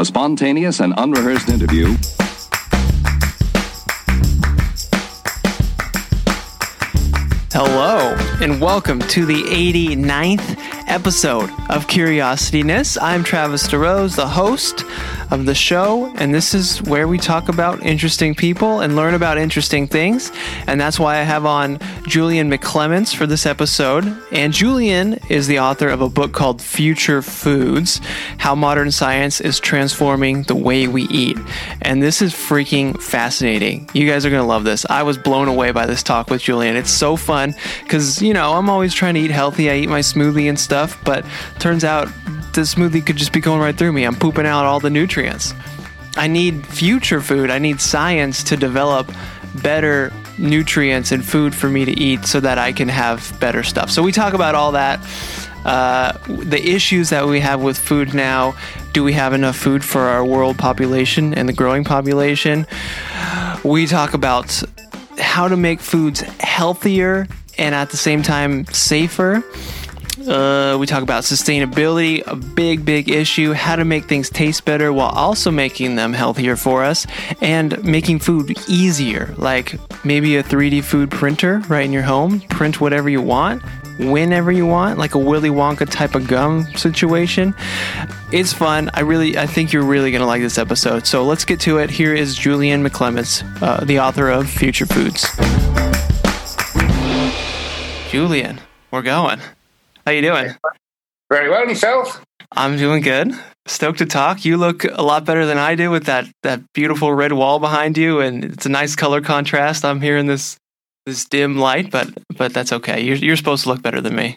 a spontaneous and unrehearsed interview. Hello, and welcome to the 89th episode of Curiosityness. I'm Travis DeRose, the host of the show, and this is where we talk about interesting people and learn about interesting things. And that's why I have on Julian McClements for this episode. And Julian is the author of a book called Future Foods How Modern Science is Transforming the Way We Eat. And this is freaking fascinating. You guys are going to love this. I was blown away by this talk with Julian. It's so fun because, you know, I'm always trying to eat healthy. I eat my smoothie and stuff, but turns out the smoothie could just be going right through me. I'm pooping out all the nutrients. I need future food. I need science to develop better nutrients and food for me to eat so that I can have better stuff. So we talk about all that. Uh, the issues that we have with food now. Do we have enough food for our world population and the growing population? We talk about how to make foods healthier and at the same time safer. Uh, we talk about sustainability, a big, big issue, how to make things taste better while also making them healthier for us, and making food easier, like maybe a 3D food printer right in your home. Print whatever you want, whenever you want, like a Willy Wonka type of gum situation. It's fun. I really, I think you're really going to like this episode. So let's get to it. Here is Julian McClements, uh, the author of Future Foods. Julian, we're going. How you doing? Very well, yourself? I'm doing good. Stoked to talk. You look a lot better than I do with that that beautiful red wall behind you, and it's a nice color contrast. I'm here in this this dim light, but but that's okay. You're you're supposed to look better than me.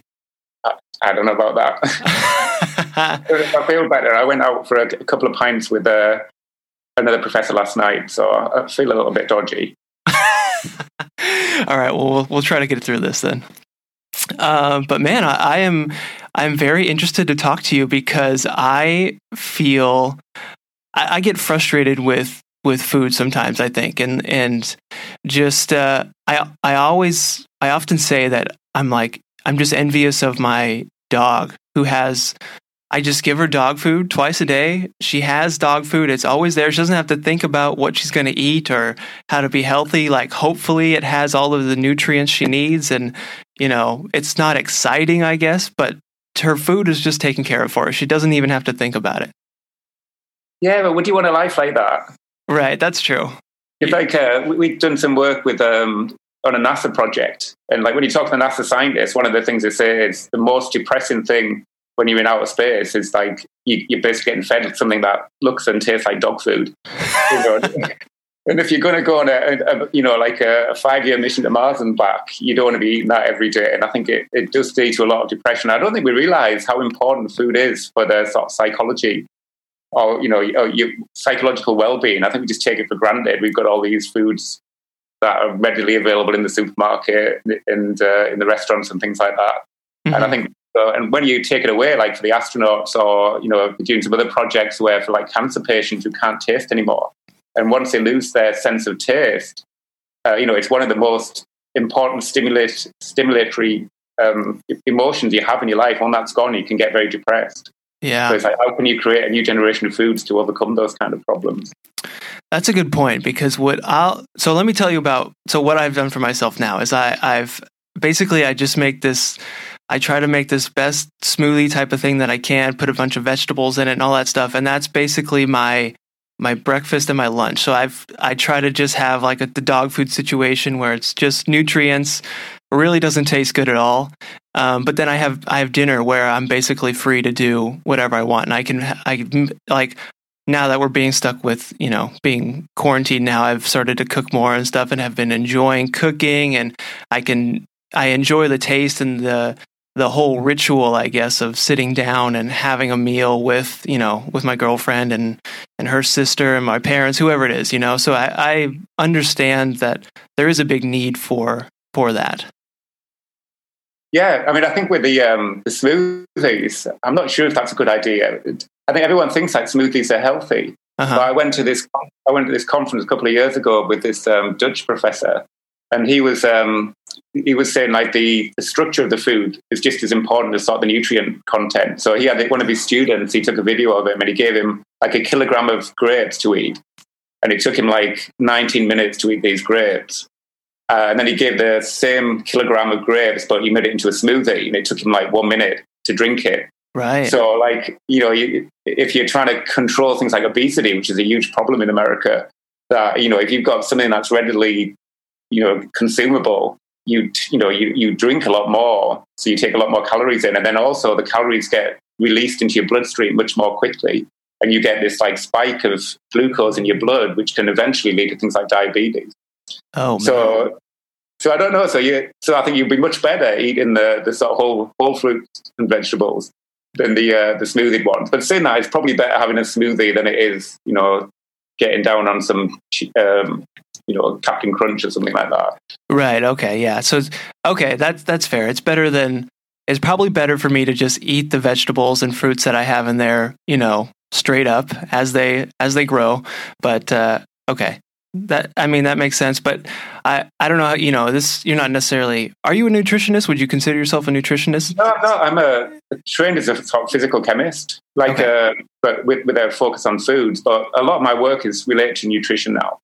I don't know about that. I feel better. I went out for a, couple of pints with uh, another professor last night, so I feel a little bit dodgy. All right, well, well, we'll try to get through this then. Uh, but man, I, I am I'm very interested to talk to you because I feel I, I get frustrated with with food sometimes. I think and and just uh, I I always I often say that I'm like I'm just envious of my dog who has I just give her dog food twice a day. She has dog food. It's always there. She doesn't have to think about what she's going to eat or how to be healthy. Like, hopefully, it has all of the nutrients she needs. And, you know, it's not exciting, I guess, but her food is just taken care of for her. She doesn't even have to think about it. Yeah, but would you want a life like that? Right. That's true. It's like uh, we've done some work with um, on a NASA project. And like when you talk to the NASA scientists, one of the things they say is the most depressing thing when you're in outer space is like you, are basically getting fed something that looks and tastes like dog food. and if you're going to go on a, a you know like a, a, five year mission to Mars and back, you don't want to be eating that every day. And I think it, it does lead to a lot of depression. I don't think we realize how important food is for the sort of psychology or you know your psychological well being. I think we just take it for granted. We've got all these foods that are readily available in the supermarket and uh, in the restaurants and things like that. Mm-hmm. And I think so, and when you take it away, like for the astronauts or, you know, doing some other projects where for like cancer patients who can't taste anymore, and once they lose their sense of taste, uh, you know, it's one of the most important stimulate, stimulatory um, emotions you have in your life. When that's gone, you can get very depressed. Yeah. So it's like, how can you create a new generation of foods to overcome those kind of problems? That's a good point because what I'll so let me tell you about so what I've done for myself now is I I've basically I just make this I try to make this best smoothie type of thing that I can, put a bunch of vegetables in it and all that stuff. And that's basically my my breakfast and my lunch. So I've I try to just have like a, the dog food situation where it's just nutrients, really doesn't taste good at all. Um, but then I have I have dinner where I'm basically free to do whatever I want, and I can I like now that we're being stuck with you know being quarantined now I've started to cook more and stuff and have been enjoying cooking and I can I enjoy the taste and the the whole ritual, I guess, of sitting down and having a meal with, you know, with my girlfriend and and her sister and my parents, whoever it is, you know. So I, I understand that there is a big need for for that. Yeah, I mean, I think with the um, the smoothies, I'm not sure if that's a good idea. I think everyone thinks that smoothies are healthy. Uh-huh. But I went to this I went to this conference a couple of years ago with this um, Dutch professor, and he was um, he was saying like the, the structure of the food is just as important as sort of the nutrient content. So he had one of his students. He took a video of him and he gave him like a kilogram of grapes to eat, and it took him like 19 minutes to eat these grapes. Uh, and then he gave the same kilogram of grapes, but he made it into a smoothie, and it took him like one minute to drink it. Right. So, like, you know, you, if you're trying to control things like obesity, which is a huge problem in America, that, you know, if you've got something that's readily, you know, consumable, you, you know, you, you drink a lot more. So you take a lot more calories in. And then also the calories get released into your bloodstream much more quickly. And you get this like spike of glucose in your blood, which can eventually lead to things like diabetes. Oh, man. So, so I don't know. So you, so I think you'd be much better eating the, the sort of whole whole fruits and vegetables than the uh, the smoothie ones. But saying that, it's probably better having a smoothie than it is, you know, getting down on some, um, you know, Captain Crunch or something like that. Right. Okay. Yeah. So, okay, that's that's fair. It's better than. It's probably better for me to just eat the vegetables and fruits that I have in there, you know, straight up as they as they grow. But uh, okay, that I mean that makes sense. But I I don't know. How, you know, this you're not necessarily. Are you a nutritionist? Would you consider yourself a nutritionist? No, no, I'm a trained as a physical chemist, like, Okay. uh, but with with a focus on foods. But a lot of my work is related to nutrition now.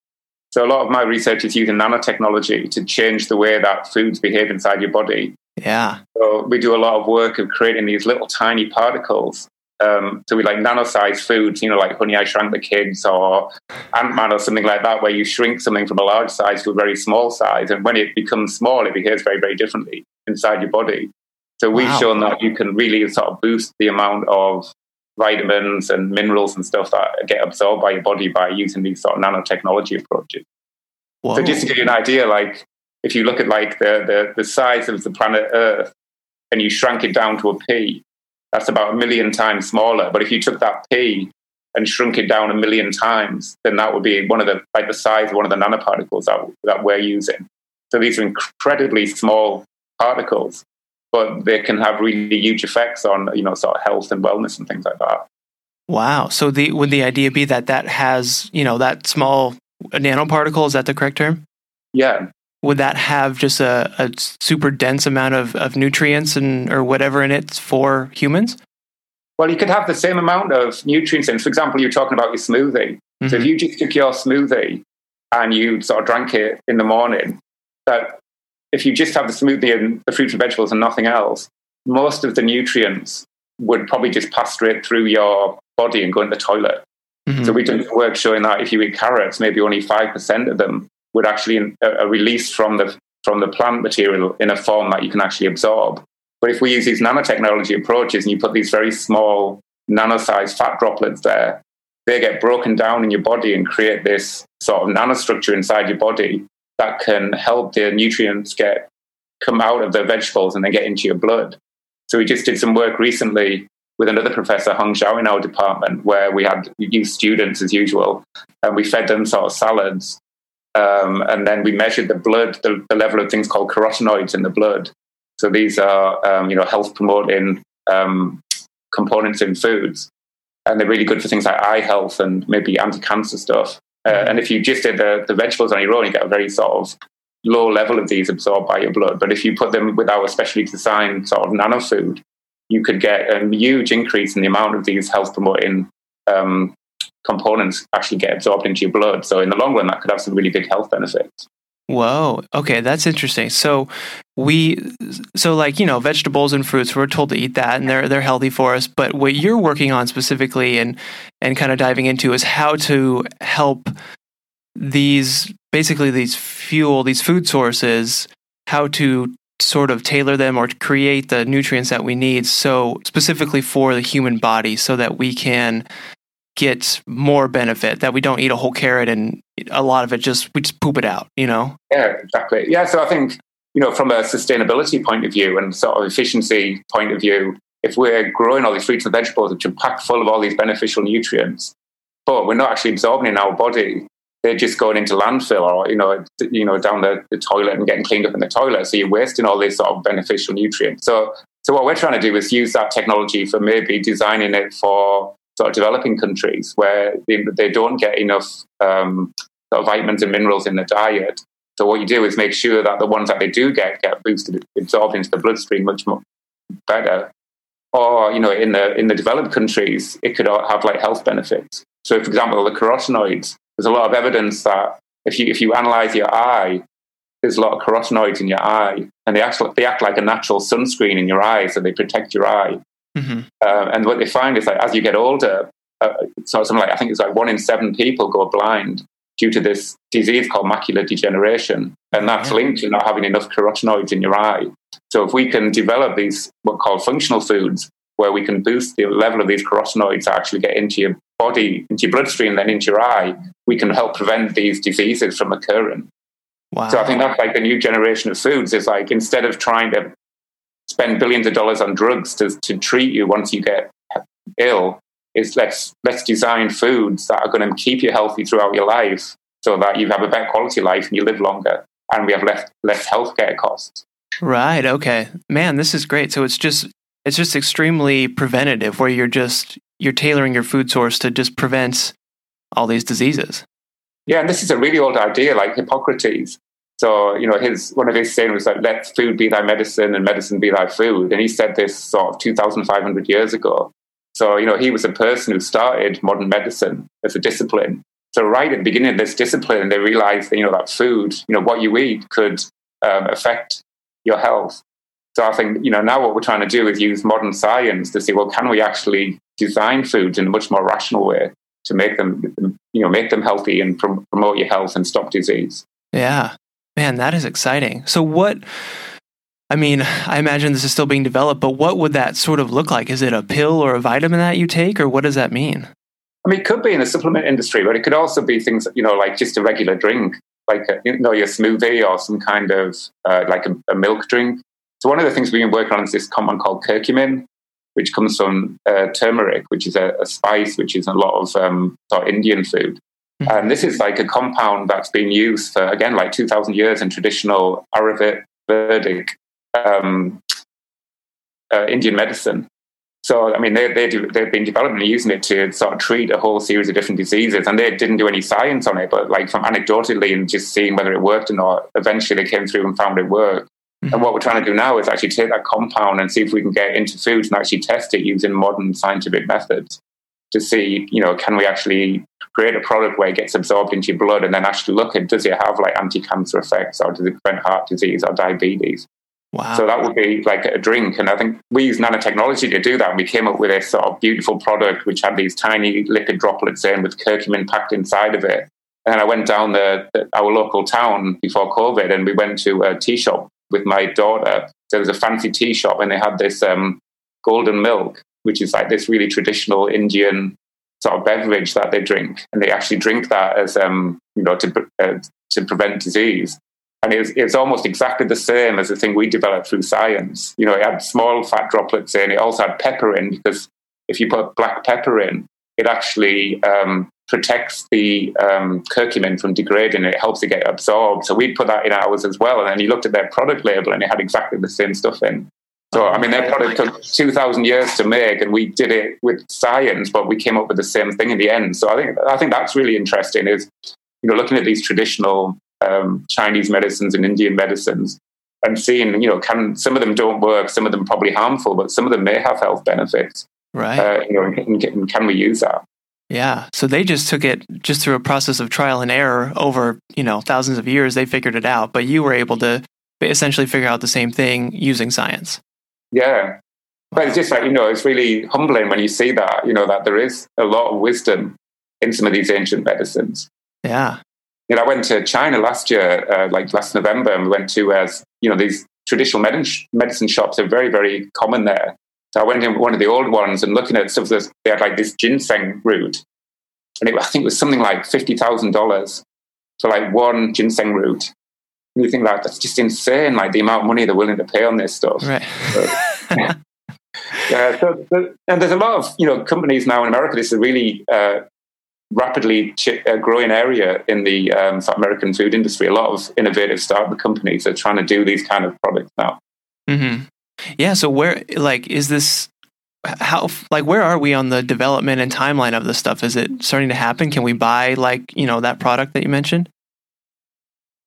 So a lot of my research is using nanotechnology to change the way that foods behave inside your body. Yeah. So we do a lot of work of creating these little tiny particles. Um, so we like nano-sized foods, you know, like Honey I Shrank the Kids or Ant-Man or something like that, where you shrink something from a large size to a very small size, and when it becomes small, it behaves very, very differently inside your body. So we've Wow. shown that you can really sort of boost the amount of vitamins and minerals and stuff that get absorbed by your body by using these sort of nanotechnology approaches. Whoa. So just to give you an idea, like if you look at like the, the, the size of the planet Earth and you shrank it down to a pea, that's about a million times smaller. But if you took that pea and shrunk it down a million times, then that would be one of the like the size of one of the nanoparticles that, that we're using. So these are incredibly small particles, but they can have really huge effects on you know sort of health and wellness and things like that. Wow. So the would the idea be that that has you know that small nanoparticle is that the correct term? Yeah, Would that have just a, a super dense amount of, of nutrients and or whatever in it for humans? Well, you could have the same amount of nutrients in. For example, you're talking about your smoothie. So if Mhm. you just took your smoothie and you sort of drank it in the morning, that if you just have the smoothie and the fruits and vegetables and nothing else, most of the nutrients would probably just pass straight through your body and go in the toilet. Mhm. So we've done work showing that if you eat carrots, maybe only five percent of them would actually uh, are released from the from the plant material in a form that you can actually absorb. But if we use these nanotechnology approaches and you put these very small nano-sized fat droplets there, they get broken down in your body and create this sort of nanostructure inside your body that can help the nutrients get come out of the vegetables and then get into your blood. So we just did some work recently with another professor, Hang Xiao, in our department, where we had used students as usual, and we fed them sort of salads, um, and then we measured the blood, the, the level of things called carotenoids in the blood. So these are um, you know health promoting um, components in foods, and they're really good for things like eye health and maybe anti cancer stuff. Uh, and if you just did the, the vegetables on your own, you get a very sort of low level of these absorbed by your blood. But if you put them with our specially designed sort of nano food, you could get a huge increase in the amount of these health promoting um, components actually get absorbed into your blood. So in the long run, that could have some really big health benefits. Whoa. Okay, that's interesting. So we so like, you know, vegetables and fruits, we're told to eat that and they're they're healthy for us, but what you're working on specifically and and kind of diving into is how to help these basically these fuel, these food sources, how to sort of tailor them or create the nutrients that we need so specifically for the human body so that we can get more benefit that we don't eat a whole carrot and a lot of it just we just poop it out you know Yeah, exactly. Yeah, so I think you know from a sustainability point of view and sort of efficiency point of view, if we're growing all these fruits and vegetables which are packed full of all these beneficial nutrients, but we're not actually absorbing in our body, they're just going into landfill or you know you know down the, the toilet and getting cleaned up in the toilet. So you're wasting all these sort of beneficial nutrients. So so what we're trying to do is use that technology for maybe designing it for sort of developing countries where they, they don't get enough um, sort of vitamins and minerals in the diet. So what you do is make sure that the ones that they do get get boosted, absorbed into the bloodstream much more better. Or you know, in the in the developed countries, it could have like health benefits. So, for example, the carotenoids. There's a lot of evidence that if you if you analyze your eye, there's a lot of carotenoids in your eye, and they act they act like a natural sunscreen in your eye, so they protect your eye. Mm-hmm. Uh, and what they find is that as you get older, uh, so something like I think it's like one in seven people go blind due to this disease called macular degeneration, and that's linked to not having enough carotenoids in your eye. So if we can develop these what called functional foods, where we can boost the level of these carotenoids to actually get into your body, into your bloodstream, then into your eye, we can help prevent these diseases from occurring. Wow. So I think that's like the new generation of foods is like instead of trying to spend billions of dollars on drugs to, to treat you once you get ill, is let's let's design foods that are going to keep you healthy throughout your life so that you have a better quality life and you live longer and we have less less healthcare costs. Right. Okay. Man, this is great. So it's just it's just extremely preventative where you're just you're tailoring your food source to just prevent all these diseases. Yeah, and this is a really old idea, like Hippocrates. So, you know, his one of his sayings was like, let food be thy medicine and medicine be thy food. And he said this sort of 2,500 years ago. So, you know, he was a person who started modern medicine as a discipline. So, right at the beginning of this discipline, they realized that, you know, that food, you know, what you eat could um, affect your health. So, I think, you know, now what we're trying to do is use modern science to see, well, can we actually design foods in a much more rational way? to make them, you know, make them healthy and prom- promote your health and stop disease. Yeah, man, that is exciting. So what? I mean, I imagine this is still being developed, but what would that sort of look like? Is it a pill or a vitamin that you take, or what does that mean? I mean, it could be in the supplement industry, but it could also be things, you know, like just a regular drink, like a, you know, your smoothie or some kind of uh, like a, a, milk drink. So one of the things we've been working on is this compound called curcumin, which comes from uh, turmeric, which is a, a, spice which is a lot of um, sort of Indian food. Mm-hmm. And this is like a compound that's been used for, again, like 2,000 years in traditional Arabic, Ayurvedic um, uh, Indian medicine. So, I mean, they, they do, they've been developing and using it to sort of treat a whole series of different diseases. And they didn't do any science on it, but like from anecdotally and just seeing whether it worked or not, eventually they came through and found it worked. Mm-hmm. And what we're trying to do now is actually take that compound and see if we can get into foods and actually test it using modern scientific methods to see, you know, can we actually create a product where it gets absorbed into your blood and then actually look at does it have like anti-cancer effects or does it prevent heart disease or diabetes? Wow. So that would be like a drink. And I think we use nanotechnology to do that. And we came up with this sort of beautiful product which had these tiny lipid droplets in with curcumin packed inside of it. And I went down the, the, our local town before COVID and we went to a tea shop with my daughter. There was a fancy tea shop, and they had this um, golden milk, which is like this really traditional Indian sort of beverage that they drink, and they actually drink that as um, you know to uh, to prevent disease. And it's, was, it was almost exactly the same as the thing we developed through science. You know, it had small fat droplets in. It also had pepper in because if you put black pepper in, it actually um, protects the um, curcumin from degrading. It helps it get absorbed. So we put that in ours as well. And then you looked at their product label and it had exactly the same stuff in. So, I mean, their product took 2,000 years to make, and we did it with science, but we came up with the same thing in the end. So, I think I think that's really interesting. Is you know looking at these traditional um, Chinese medicines and Indian medicines, and seeing you know can some of them don't work, some of them probably harmful, but some of them may have health benefits. Right. Uh, you know, and, and can we use that? Yeah. So they just took it just through a process of trial and error over, you know, thousands of years. They figured it out, but you were able to essentially figure out the same thing using science. Yeah. But it's just like, you know, it's really humbling when you see that, you know, that there is a lot of wisdom in some of these ancient medicines. Yeah. You know, I went to China last year, uh, like last November, and we went to, as you know, these traditional medicine shops are very, very common there. So I went in one of the old ones and looking at stuff, they had like this ginseng root. And it, I think it was something like $50,000 for like one ginseng root. And you think like, that's just insane, like the amount of money they're willing to pay on this stuff. Right. yeah. So, and there's a lot of, you know, companies now in America, this is really uh, rapidly ch- uh, growing area in the um, American food industry. A lot of innovative startup companies are trying to do these kind of products now. Mm-hmm. Yeah. So where, like, is this how like where are we on the development and timeline of this stuff? Is it starting to happen? Can we buy like you know that product that you mentioned?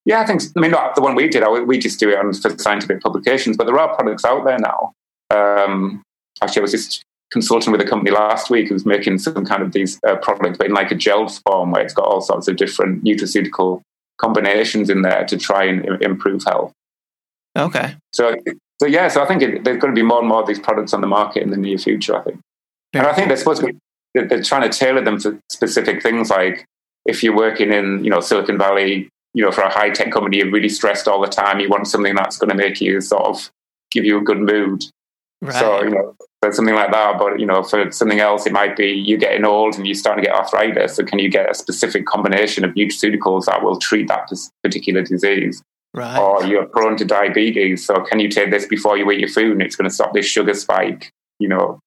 Yeah, I think. I mean, not the one we did. We just do it on for scientific publications, but there are products out there now. Um, actually, I was just consulting with a company last week who's making some kind of these uh, products, but in like a gel form, where it's got all sorts of different nutraceutical combinations in there to try and improve health. Okay. So, so yeah, so I think it, there's going to be more and more of these products on the market in the near future. I think, and I think they're supposed to be, they're trying to tailor them to specific things. Like if you're working in, you know, Silicon Valley, you know, for a high tech company, you're really stressed all the time. You want something that's going to make you sort of give you a good mood. Right. So, you know, for something like that. But, you know, for something else, it might be you getting old and you're starting to get arthritis. So, can you get a specific combination of nutraceuticals that will treat that particular disease? Right. Or you're prone to diabetes. So, can you take this before you eat your food and it's going to stop this sugar spike, you know,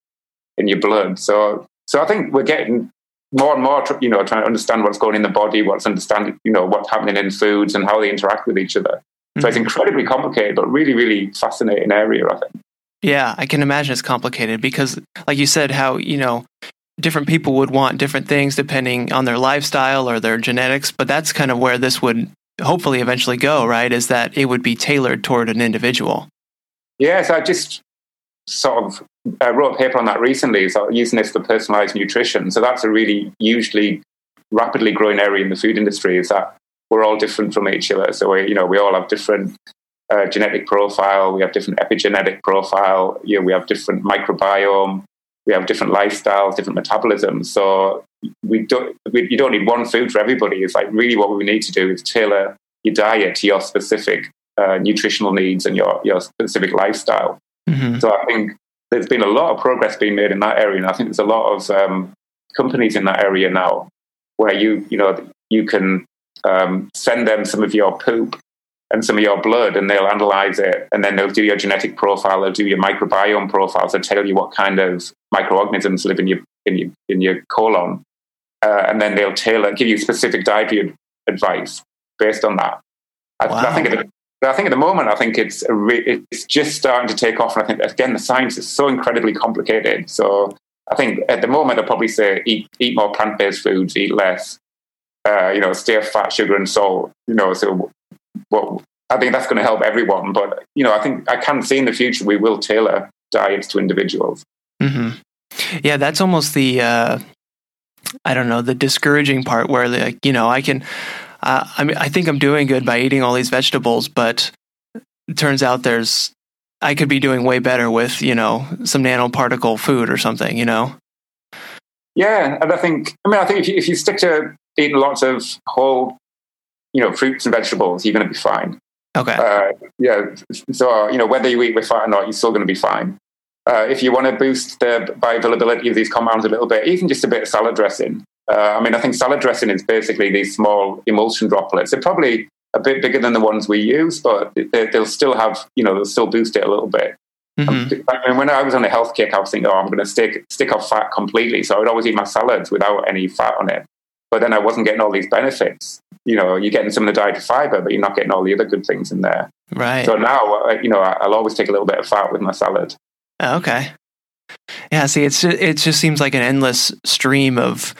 in your blood? So, so I think we're getting more and more, you know, trying to understand what's going in the body, what's understanding, you know, what's happening in foods and how they interact with each other. So mm-hmm. it's incredibly complicated, but really, really fascinating area, I think. Yeah, I can imagine it's complicated because, like you said, how, you know, different people would want different things depending on their lifestyle or their genetics. But that's kind of where this would hopefully eventually go, right? Is that it would be tailored toward an individual. Yes, I just sort of I wrote a paper on that recently, so using this for personalized nutrition. So that's a really usually rapidly growing area in the food industry is that we're all different from each other. So we, you know, we all have different uh, genetic profile, we have different epigenetic profile, you know, we have different microbiome, we have different lifestyles, different metabolisms. So we don't, we, you don't need one food for everybody. It's like really what we need to do is tailor your diet to your specific uh, nutritional needs and your, your specific lifestyle. Mm-hmm. So I think there's been a lot of progress being made in that area, and I think there's a lot of um, companies in that area now where you you know you can um, send them some of your poop and some of your blood, and they'll analyze it, and then they'll do your genetic profile, they'll do your microbiome profiles, they'll tell you what kind of microorganisms live in your in your in your colon, uh, and then they'll tailor give you specific dietary advice based on that. I, wow. I think but I think at the moment, I think it's re- it's just starting to take off. And I think again, the science is so incredibly complicated. So I think at the moment, I'll probably say eat eat more plant based foods, eat less. Uh, you know, stay off fat, sugar, and salt. You know, so what I think that's going to help everyone. But you know, I think I can see in the future we will tailor diets to individuals. Mm-hmm. Yeah, that's almost the uh, I don't know the discouraging part where like you know I can uh, I mean, I think I'm doing good by eating all these vegetables, but it turns out there's I could be doing way better with you know some nanoparticle food or something. You know. Yeah, and I think I mean I think if you, if you stick to eating lots of whole, you know, fruits and vegetables, you're going to be fine. Okay. Uh, yeah. So you know whether you eat with fat or not, you're still going to be fine. Uh, if you want to boost the bioavailability of these compounds a little bit, even just a bit of salad dressing, uh, I mean, I think salad dressing is basically these small emulsion droplets. They're probably a bit bigger than the ones we use, but they, will still have, you know, they'll still boost it a little bit. Mm-hmm. I mean, when I was on a health kick, I was thinking, oh, I'm going to stick stick off fat completely. So I would always eat my salads without any fat on it. But then I wasn't getting all these benefits. You know, you're getting some of the dietary fiber, but you're not getting all the other good things in there. Right. So now, uh, you know, I'll always take a little bit of fat with my salad. Okay. Yeah. See, it's it just seems like an endless stream of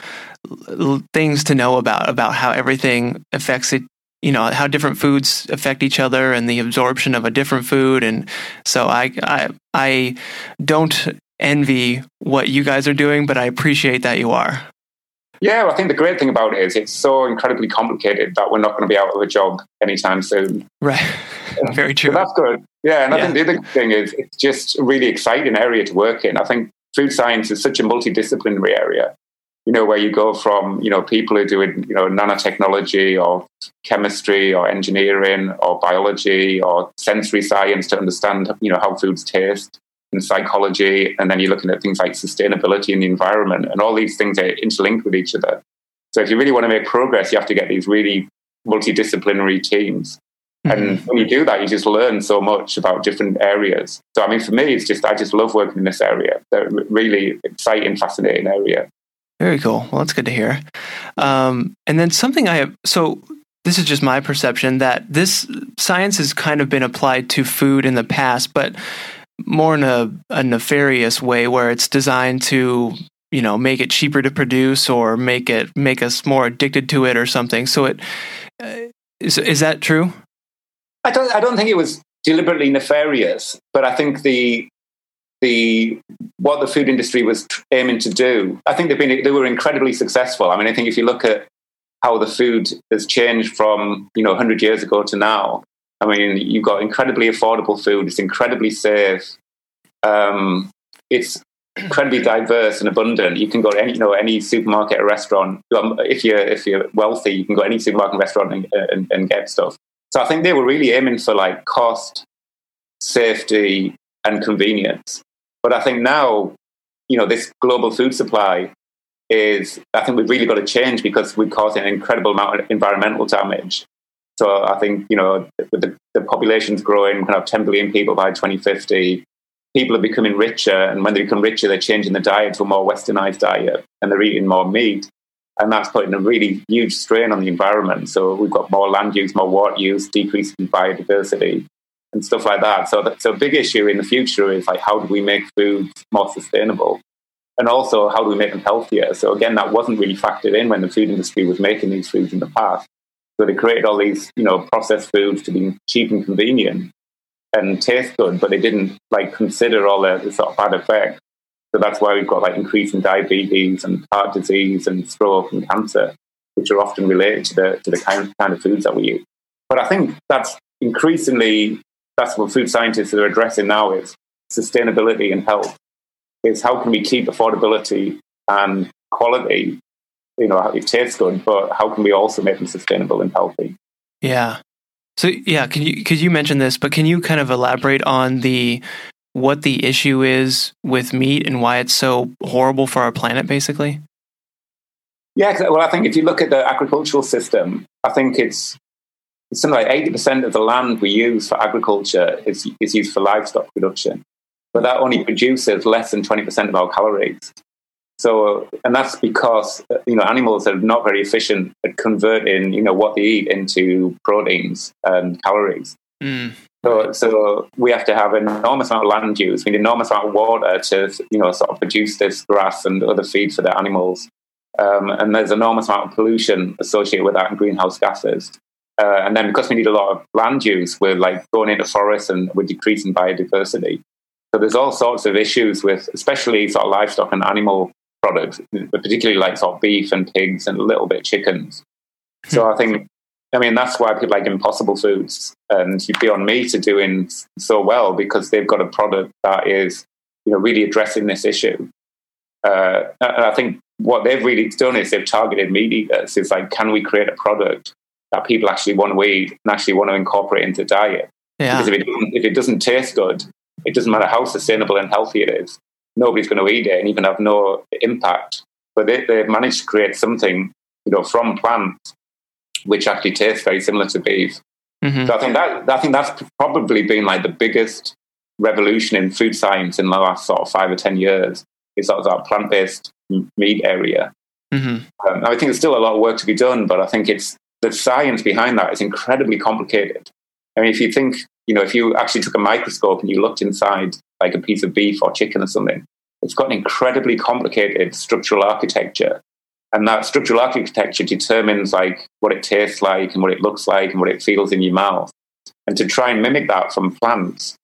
things to know about about how everything affects it you know how different foods affect each other and the absorption of a different food and so i i i don't envy what you guys are doing but i appreciate that you are yeah well, i think the great thing about it is it's so incredibly complicated that we're not going to be out of a job anytime soon. Right. Very true. So that's good. Yeah and i yeah. think the other thing is it's just a really exciting area to work in. I think food science is such a multidisciplinary area you know, where you go from, you know, people who are doing, you know, nanotechnology or chemistry or engineering or biology or sensory science to understand, you know, how foods taste and psychology. And then you're looking at things like sustainability and the environment and all these things are interlinked with each other. So if you really want to make progress, you have to get these really multidisciplinary teams. Mm-hmm. And when you do that, you just learn so much about different areas. So, I mean, for me, it's just, I just love working in this area. They're really exciting, fascinating area. Very cool. Well, that's good to hear. Um, and then something I have, so this is just my perception that this science has kind of been applied to food in the past, but more in a, a nefarious way where it's designed to you know make it cheaper to produce or make it make us more addicted to it or something so it uh, Is is that true? I don't. I don't think it was deliberately nefarious, but I think the the what the food industry was aiming to do. I think they've been they were incredibly successful. I mean, I think if you look at how the food has changed from you know 100 years ago to now, I mean, you've got incredibly affordable food. It's incredibly safe. Um, it's incredibly diverse and abundant. You can go to any, you know, any supermarket or restaurant. If you're if you're wealthy, you can go to any supermarket restaurant and, and, and get stuff. So I think they were really aiming for like cost, safety, and convenience. But I think now, you know, this global food supply is, I think we've really got to change because we're causing an incredible amount of environmental damage. So I think, you know, the, the population's growing, can have 10 billion people by 2050. People are becoming richer, and when they become richer, they're changing the diet to a more westernized diet and they're eating more meat. And that's putting a really huge strain on the environment. So we've got more land use, more water use, decreasing biodiversity and stuff like that. So that's a big issue in the future is like how do we make foods more sustainable? And also how do we make them healthier? So again, that wasn't really factored in when the food industry was making these foods in the past. So they created all these, you know, processed foods to be cheap and convenient and taste good, but they didn't like consider all the, the sort of bad effects. So that's why we've got like increasing diabetes and heart disease and stroke and cancer, which are often related to the to the kind, kind of foods that we eat. But I think that's increasingly that's what food scientists are addressing now is sustainability and health. Is how can we keep affordability and quality? You know, it tastes good, but how can we also make them sustainable and healthy? Yeah. So yeah, can you could you mention this, but can you kind of elaborate on the what the issue is with meat and why it's so horrible for our planet, basically? Yeah, well, I think if you look at the agricultural system, I think it's something like 80% of the land we use for agriculture is, is used for livestock production, but that only produces less than 20% of our calories. So, and that's because you know animals are not very efficient at converting you know what they eat into proteins and calories. Mm. So, so we have to have an enormous amount of land use, we need an enormous amount of water to you know sort of produce this grass and other feed for the animals. Um, and there's an enormous amount of pollution associated with that and greenhouse gases. Uh, and then because we need a lot of land use, we're like going into forests and we're decreasing biodiversity. So there's all sorts of issues with, especially sort of livestock and animal products, but particularly like sort of beef and pigs and a little bit chickens. So I think, I mean, that's why people like Impossible Foods and Beyond Meat are doing so well because they've got a product that is, you know, really addressing this issue. Uh, and I think what they've really done is they've targeted meat eaters. It's like, can we create a product that people actually want to eat and actually want to incorporate into diet? Yeah. Because if it, if it doesn't taste good, it doesn't matter how sustainable and healthy it is nobody's going to eat it and even have no impact. But they, they've managed to create something, you know, from plants which actually tastes very similar to beef. Mm-hmm. So I think that I think that's probably been like the biggest revolution in food science in the last sort of five or ten years. Is sort of that plant based meat area. Mm-hmm. Um, I think there's still a lot of work to be done, but I think it's the science behind that is incredibly complicated. I mean, if you think, you know, if you actually took a microscope and you looked inside like a piece of beef or chicken or something. It's got an incredibly complicated structural architecture. And that structural architecture determines like what it tastes like and what it looks like and what it feels in your mouth. And to try and mimic that from plants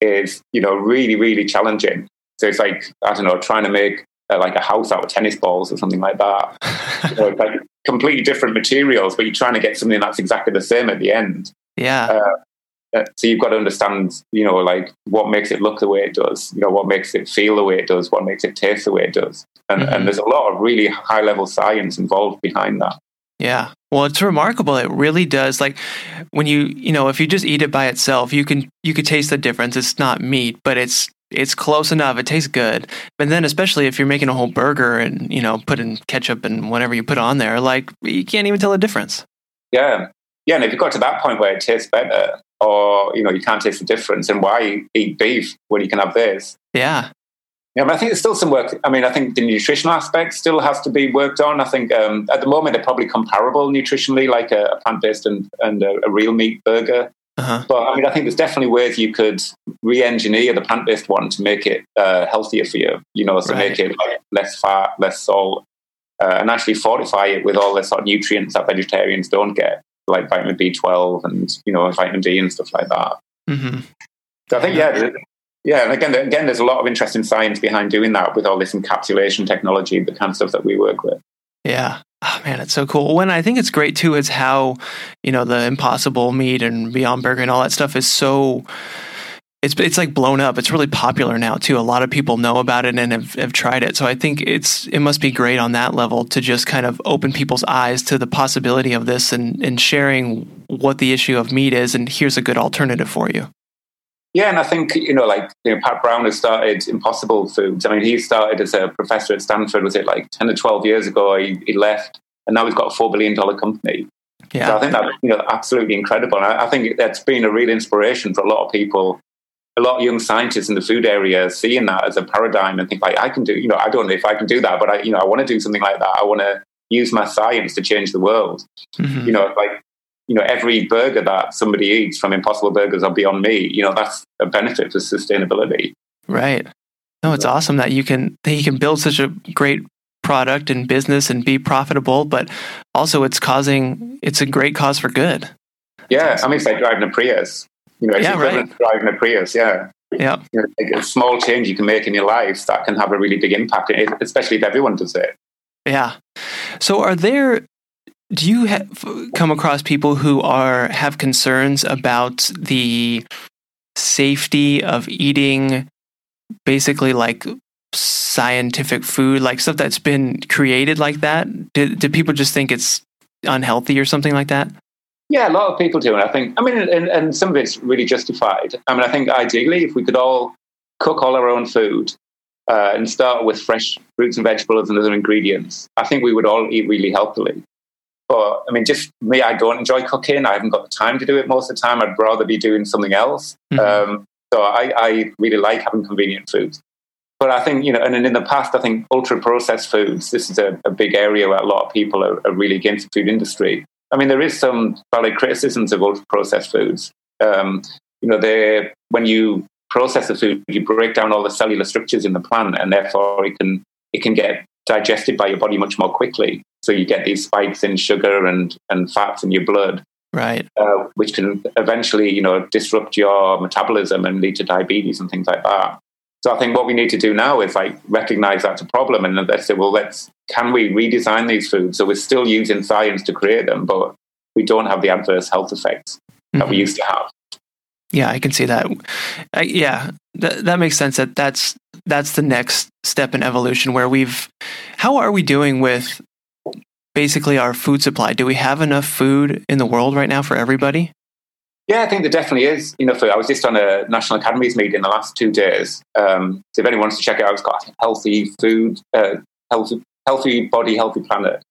is, you know, really, really challenging. So it's like, I don't know, trying to make uh, like a house out of tennis balls or something like that. you know, like completely different materials, but you're trying to get something that's exactly the same at the end. Yeah. Uh, uh, so you've got to understand, you know, like what makes it look the way it does, you know, what makes it feel the way it does, what makes it taste the way it does. And, mm-hmm. and there's a lot of really high level science involved behind that. Yeah. Well, it's remarkable. It really does. Like when you, you know, if you just eat it by itself, you can you could taste the difference. It's not meat, but it's it's close enough. It tastes good. But then especially if you're making a whole burger and, you know, putting ketchup and whatever you put on there, like you can't even tell the difference. Yeah. Yeah, and if you got to that point where it tastes better, or you know you can't taste the difference, and why eat beef when you can have this? Yeah, yeah. But I think there's still some work. I mean, I think the nutritional aspect still has to be worked on. I think um, at the moment they're probably comparable nutritionally, like a, a plant-based and, and a, a real meat burger. Uh-huh. But I mean, I think there's definitely ways you could re-engineer the plant-based one to make it uh, healthier for you. You know, so right. make it like less fat, less salt, uh, and actually fortify it with all the sort of nutrients that vegetarians don't get. Like vitamin B12 and you know vitamin D and stuff like that. Mm-hmm. So I think yeah, yeah, and again, again, there's a lot of interesting science behind doing that with all this encapsulation technology, the kind of stuff that we work with. Yeah. Oh man, it's so cool. When I think it's great too is how, you know, the impossible meat and Beyond Burger and all that stuff is so it's it's like blown up. It's really popular now too. A lot of people know about it and have, have tried it. So I think it's it must be great on that level to just kind of open people's eyes to the possibility of this and, and sharing what the issue of meat is and here's a good alternative for you. Yeah, and I think you know, like you know, Pat Brown has started Impossible Foods. I mean, he started as a professor at Stanford. Was it like ten or twelve years ago? He, he left, and now he's got a four billion dollar company. Yeah. So I think that's you know absolutely incredible. And I, I think that's been a real inspiration for a lot of people a lot of young scientists in the food area seeing that as a paradigm and think like I can do, you know, I don't know if I can do that, but I, you know, I want to do something like that. I want to use my science to change the world. Mm-hmm. You know, like, you know, every burger that somebody eats from Impossible Burgers or Beyond Meat, you know, that's a benefit for sustainability. Right. No, it's awesome that you can that you can build such a great product and business and be profitable, but also it's causing it's a great cause for good. Yeah, awesome. I mean, it's like driving a Prius. You know, it's yeah, right. driving a Prius. Yeah. Yeah. You know, like a small change you can make in your life that can have a really big impact, especially if everyone does it. Yeah. So, are there? Do you have, come across people who are have concerns about the safety of eating, basically like scientific food, like stuff that's been created like that? Do, do people just think it's unhealthy or something like that? Yeah, a lot of people do. And I think, I mean, and, and some of it's really justified. I mean, I think ideally, if we could all cook all our own food uh, and start with fresh fruits and vegetables and other ingredients, I think we would all eat really healthily. But I mean, just me, I don't enjoy cooking. I haven't got the time to do it most of the time. I'd rather be doing something else. Mm-hmm. Um, so I, I, really like having convenient foods. But I think, you know, and in the past, I think ultra processed foods, this is a, a big area where a lot of people are, are really against the food industry. I mean, there is some valid criticisms of ultra processed foods. Um, you know, they when you process the food, you break down all the cellular structures in the plant, and therefore it can it can get digested by your body much more quickly. So you get these spikes in sugar and and fats in your blood, right? Uh, which can eventually, you know, disrupt your metabolism and lead to diabetes and things like that. So I think what we need to do now is like recognize that's a problem and let's say, well, let's can we redesign these foods so we're still using science to create them, but we don't have the adverse health effects mm-hmm. that we mm-hmm. used to have. Yeah, I can see that. Uh, yeah, th- that makes sense. That that's that's the next step in evolution where we've. How are we doing with basically our food supply? Do we have enough food in the world right now for everybody? Yeah, I think there definitely is. You know, for, I was just on a National Academies meeting the last two days. Um, so if anyone wants to check it out, it's got healthy food, uh, healthy, healthy body, healthy planet.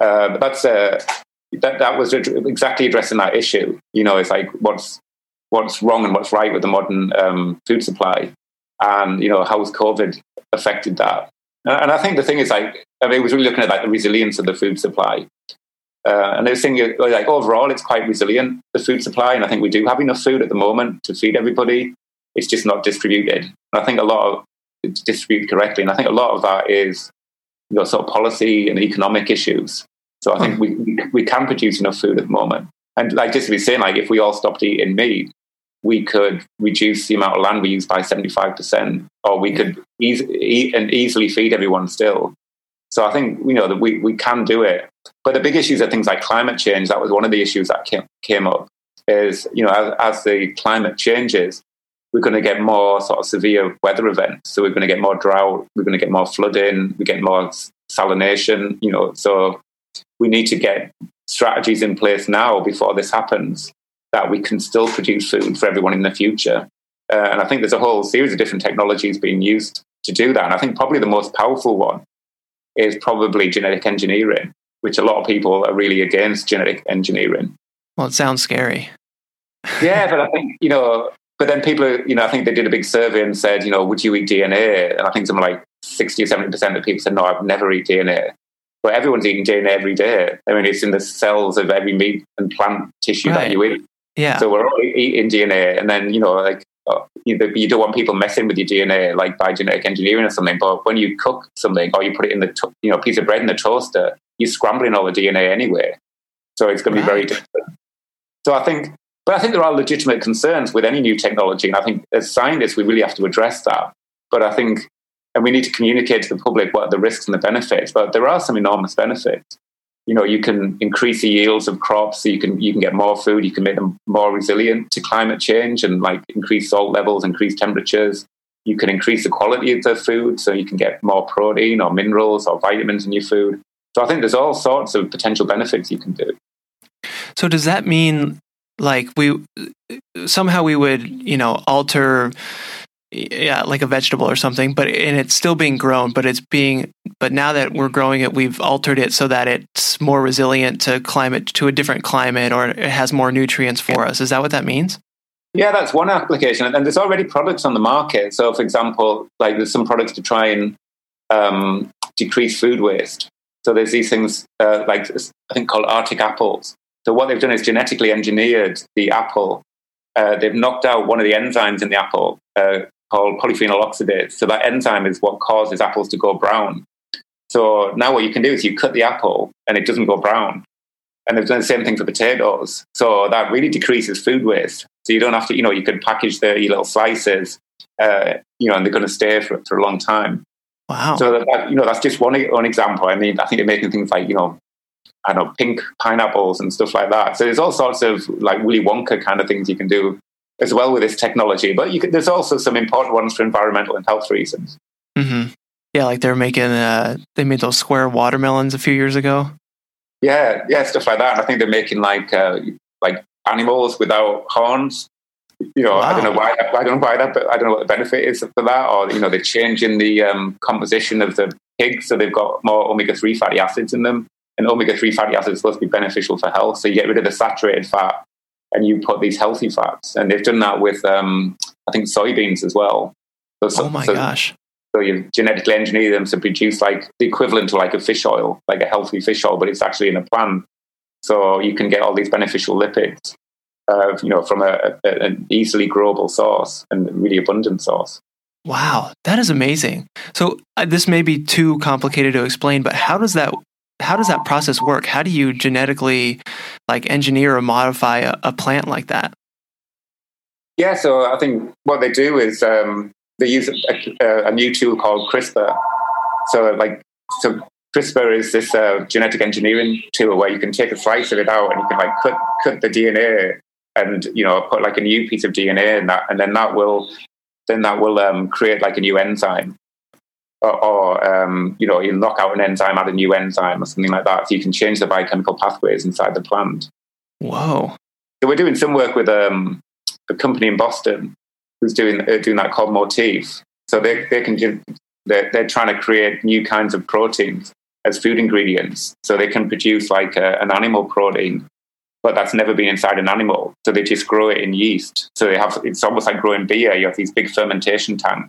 Uh, but that's uh, that that was exactly addressing that issue. You know, it's like what's what's wrong and what's right with the modern um, food supply, and you know how's COVID affected that. And I think the thing is like I mean, it was really looking at like the resilience of the food supply. Uh, and were saying, like, overall, it's quite resilient, the food supply. And I think we do have enough food at the moment to feed everybody. It's just not distributed. And I think a lot of it's distributed correctly. And I think a lot of that is, you know, sort of policy and economic issues. So I think we, we can produce enough food at the moment. And like just to be saying, like, if we all stopped eating meat, we could reduce the amount of land we use by 75%, or we could eat and easily feed everyone still. So I think you know that we, we can do it. But the big issues are things like climate change. That was one of the issues that came, came up. Is you know as, as the climate changes, we're going to get more sort of severe weather events. So we're going to get more drought. We're going to get more flooding. We get more salination. You know, so we need to get strategies in place now before this happens that we can still produce food for everyone in the future. Uh, and I think there's a whole series of different technologies being used to do that. And I think probably the most powerful one is probably genetic engineering, which a lot of people are really against genetic engineering. Well, it sounds scary. yeah, but I think, you know, but then people, you know, I think they did a big survey and said, you know, would you eat DNA? And I think something like 60 or 70% of people said, no, I've never eat DNA. But everyone's eating DNA every day. I mean, it's in the cells of every meat and plant tissue right. that you eat. Yeah. So we're all eating DNA. And then, you know, like uh, you, you don't want people messing with your DNA like by genetic engineering or something. But when you cook something or you put it in the to- you know piece of bread in the toaster, you're scrambling all the DNA anyway. So it's going to be very different. So I think, but I think there are legitimate concerns with any new technology. And I think as scientists, we really have to address that. But I think, and we need to communicate to the public what are the risks and the benefits. But there are some enormous benefits. You know, you can increase the yields of crops, so you can you can get more food, you can make them more resilient to climate change and like increase salt levels, increase temperatures. You can increase the quality of the food, so you can get more protein or minerals or vitamins in your food. So I think there's all sorts of potential benefits you can do. So does that mean like we somehow we would you know alter yeah like a vegetable or something but and it's still being grown but it's being but now that we're growing it we've altered it so that it's more resilient to climate to a different climate or it has more nutrients for us. Is that what that means? Yeah that's one application and there's already products on the market. So for example like there's some products to try and um, decrease food waste so there's these things uh, like i think called arctic apples so what they've done is genetically engineered the apple. Uh, they've knocked out one of the enzymes in the apple uh, called polyphenol oxidase. So that enzyme is what causes apples to go brown. So now what you can do is you cut the apple and it doesn't go brown. And they've done the same thing for potatoes. So that really decreases food waste. So you don't have to, you know, you could package the little slices, uh, you know, and they're going to stay for, for a long time. Wow. So that, you know, that's just one, one example. I mean, I think they're making things like, you know, I don't know, pink pineapples and stuff like that. So there's all sorts of like Willy Wonka kind of things you can do as well with this technology. But can, there's also some important ones for environmental and health reasons. Mm-hmm. Yeah, like they're making, uh, they made those square watermelons a few years ago. Yeah, yeah, stuff like that. And I think they're making like uh, like animals without horns. You know, wow. I don't know why. I don't know why that. But I don't know what the benefit is for that. Or you know, they're changing the um, composition of the pigs so they've got more omega three fatty acids in them and omega 3 fatty acids are supposed to be beneficial for health. So you get rid of the saturated fat and you put these healthy fats. And they've done that with, um, I think, soybeans as well. So, oh my so, gosh. So you genetically engineer them to produce like the equivalent to like a fish oil, like a healthy fish oil, but it's actually in a plant. So you can get all these beneficial lipids, uh, you know, from a, a, an easily growable source and really abundant source. Wow, that is amazing. So uh, this may be too complicated to explain, but how does that how does that process work? How do you genetically like engineer or modify a, a plant like that? Yeah, so I think what they do is um, they use a, a, new tool called CRISPR. So like so CRISPR is this uh, genetic engineering tool where you can take a slice of it out and you can like cut cut the DNA and you know put like a new piece of DNA in that, and then that will then that will um, create like a new enzyme or, or um, you know, you knock out an enzyme, add a new enzyme or something like that. So you can change the biochemical pathways inside the plant. Whoa. So we're doing some work with um, a company in Boston who's doing uh, doing that called Motif. So they they can they're, they're trying to create new kinds of proteins as food ingredients. So they can produce like a, an animal protein, but that's never been inside an animal. So they just grow it in yeast. So they have it's almost like growing beer. You have these big fermentation tanks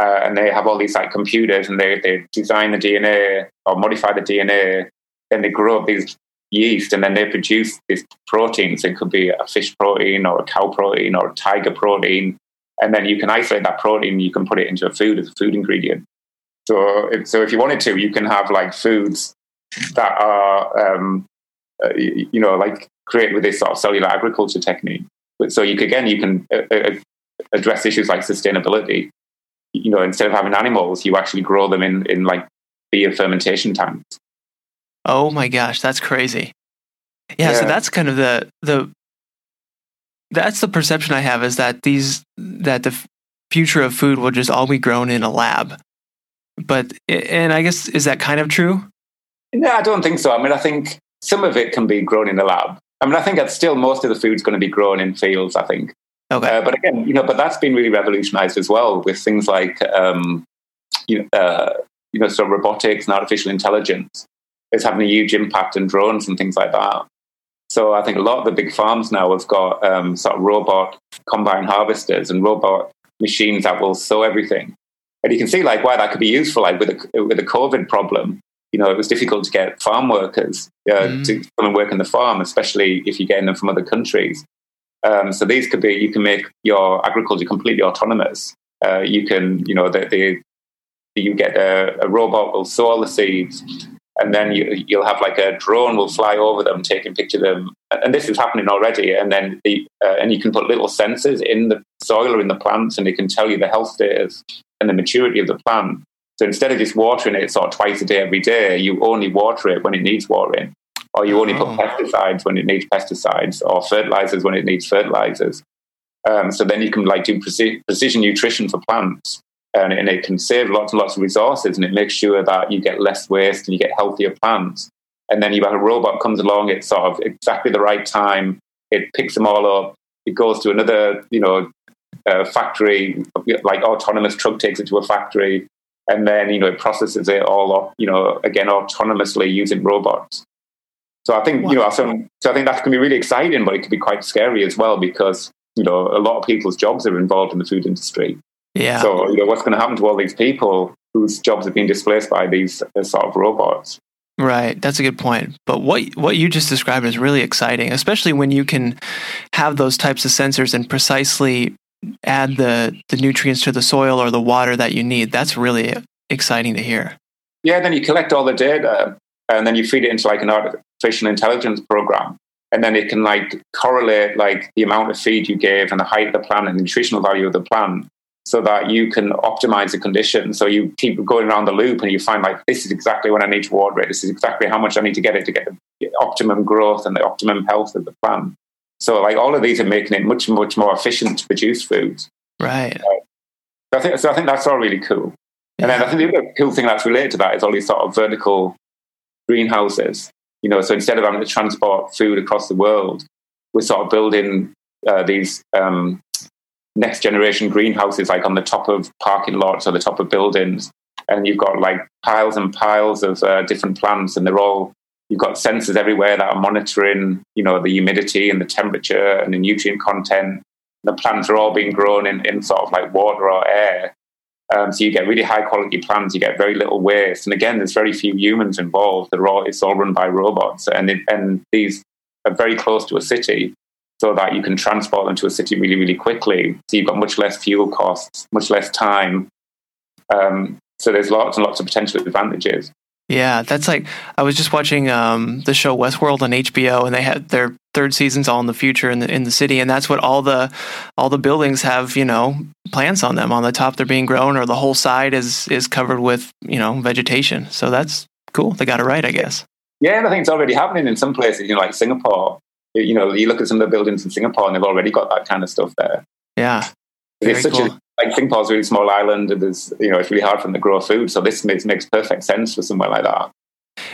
uh, and they have all these like computers and they, they design the DNA or modify the DNA and they grow up these yeast and then they produce these proteins. It could be a fish protein or a cow protein or a tiger protein. And then you can isolate that protein, you can put it into a food as a food ingredient. So if, so if you wanted to, you can have like foods that are, um, uh, you, know, like created with this sort of cellular agriculture technique. But so you could, again, you can uh, uh address issues like sustainability you know, instead of having animals, you actually grow them in, in like beer fermentation tanks. Oh my gosh, that's crazy. Yeah, yeah, so that's kind of the the that's the perception I have is that these that the future of food will just all be grown in a lab. But and I guess is that kind of true? No, I don't think so. I mean, I think some of it can be grown in a lab. I mean, I think that still most of the food's going to be grown in fields. I think, Okay. Uh, but again, you know, but that's been really revolutionized as well with things like, um, you know, uh, you know, sort of robotics and artificial intelligence is having a huge impact on drones and things like that. So I think a lot of the big farms now have got um, sort of robot combine harvesters and robot machines that will sow everything. And you can see like why that could be useful. Like with a with a COVID problem, you know, it was difficult to get farm workers uh, mm. to come and work in the farm, especially if you're getting them from other countries. Um, so these could be you can make your agriculture completely autonomous. Uh, you can you know the, the you get a, a, robot will sow all the seeds. and then you, you'll have like a drone will fly over them, taking picture of them, and this is happening already. And then the uh, and you can put little sensors in the soil or in the plants, and they can tell you the health status and the maturity of the plant. So instead of just watering it sort of twice a day every day, you only water it when it needs watering, or you only put Oh. pesticides when it needs pesticides, or fertilizers when it needs fertilizers. Um, so then you can like do preci- precision nutrition for plants, and, and it can save lots and lots of resources, and it makes sure that you get less waste and you get healthier plants. And then you have a robot comes along at sort of exactly the right time. It picks them all up. It goes to another, you know, uh, factory, like autonomous truck takes it to a factory, and then you know it processes it all up, you know, again autonomously using robots. So I think you know, so, so I think that can be really exciting, but it can be quite scary as well because you know a lot of people's jobs are involved in the food industry. Yeah. So you know what's going to happen to all these people whose jobs have been displaced by these uh, sort of robots? Right, that's a good point. But what what you just described is really exciting, especially when you can have those types of sensors and precisely add the the nutrients to the soil or the water that you need. That's really exciting to hear. Yeah, then you collect all the data and then you feed it into like an artificial intelligence program. And then it can like correlate like the amount of feed you gave and the height of the plant and the nutritional value of the plant so that you can optimize the conditions. So you keep going around the loop and you find like this is exactly when I need to water it. This is exactly how much I need to get it to get the optimum growth and the optimum health of the plant. So like all of these are making it much, much more efficient to produce foods. Right. So I think, so I think that's all really cool. And then I think the other cool thing that's related to that is all these sort of vertical greenhouses. You know, so instead of having to transport food across the world, we're sort of building uh, these um, next generation greenhouses, like on the top of parking lots or the top of buildings, and you've got like piles and piles of uh, different plants, and they're all you've got sensors everywhere that are monitoring, you know, the humidity and the temperature and the nutrient content. The plants are all being grown in, in sort of like water or air. Um, so you get really high quality plants, you get very little waste. And again, there's very few humans involved. They're all, it's all run by robots. And, it, and these are very close to a city so that you can transport them to a city really, really quickly. So you've got much less fuel costs, much less time. Um, so there's lots and lots of potential advantages. Yeah, that's like I was just watching um, the show Westworld on HBO, and they had their third season's all in the future in the in the city, and that's what all the all the buildings have, you know, plants on them. On the top, they're being grown, or the whole side is is covered with you know vegetation. So that's cool. They got it right, I guess. Yeah, and I think it's already happening in some places. You know, like Singapore. You know, you look at some of the buildings in Singapore, and they've already got that kind of stuff there. Yeah, It's such cool. a like Singapore's a really small island, and there's you know it's really hard for them to grow food. So this makes makes perfect sense for somewhere like that.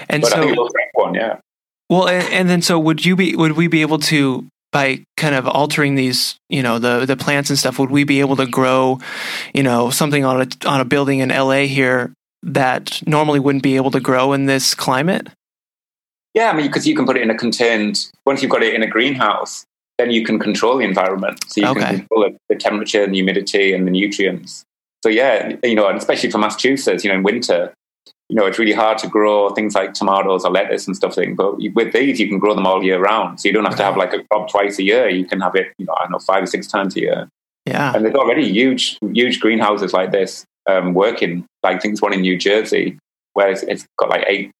and But I think so it will for one, yeah. well, and, and then so would you be would we be able to by kind of altering these, you know, the the plants and stuff, would we be able to grow, you know, something on a on a building in LA here that normally wouldn't be able to grow in this climate? Yeah, I mean, because you can put it in a contained. Once you've got it in a greenhouse, then you can control the environment. So you Okay. can control the, the temperature and the humidity and the nutrients. So yeah, you know, and especially for Massachusetts, you know, in winter, you know, it's really hard to grow things like tomatoes or lettuce and stuff. Like, but with these, you can grow them all year round. So you don't have to have like a crop twice a year. You can have it, you know, I don't know, five or six times a year. Yeah. And there's already huge, huge greenhouses like this um, working. Like I think there's one in New Jersey where it's, it's got like eight,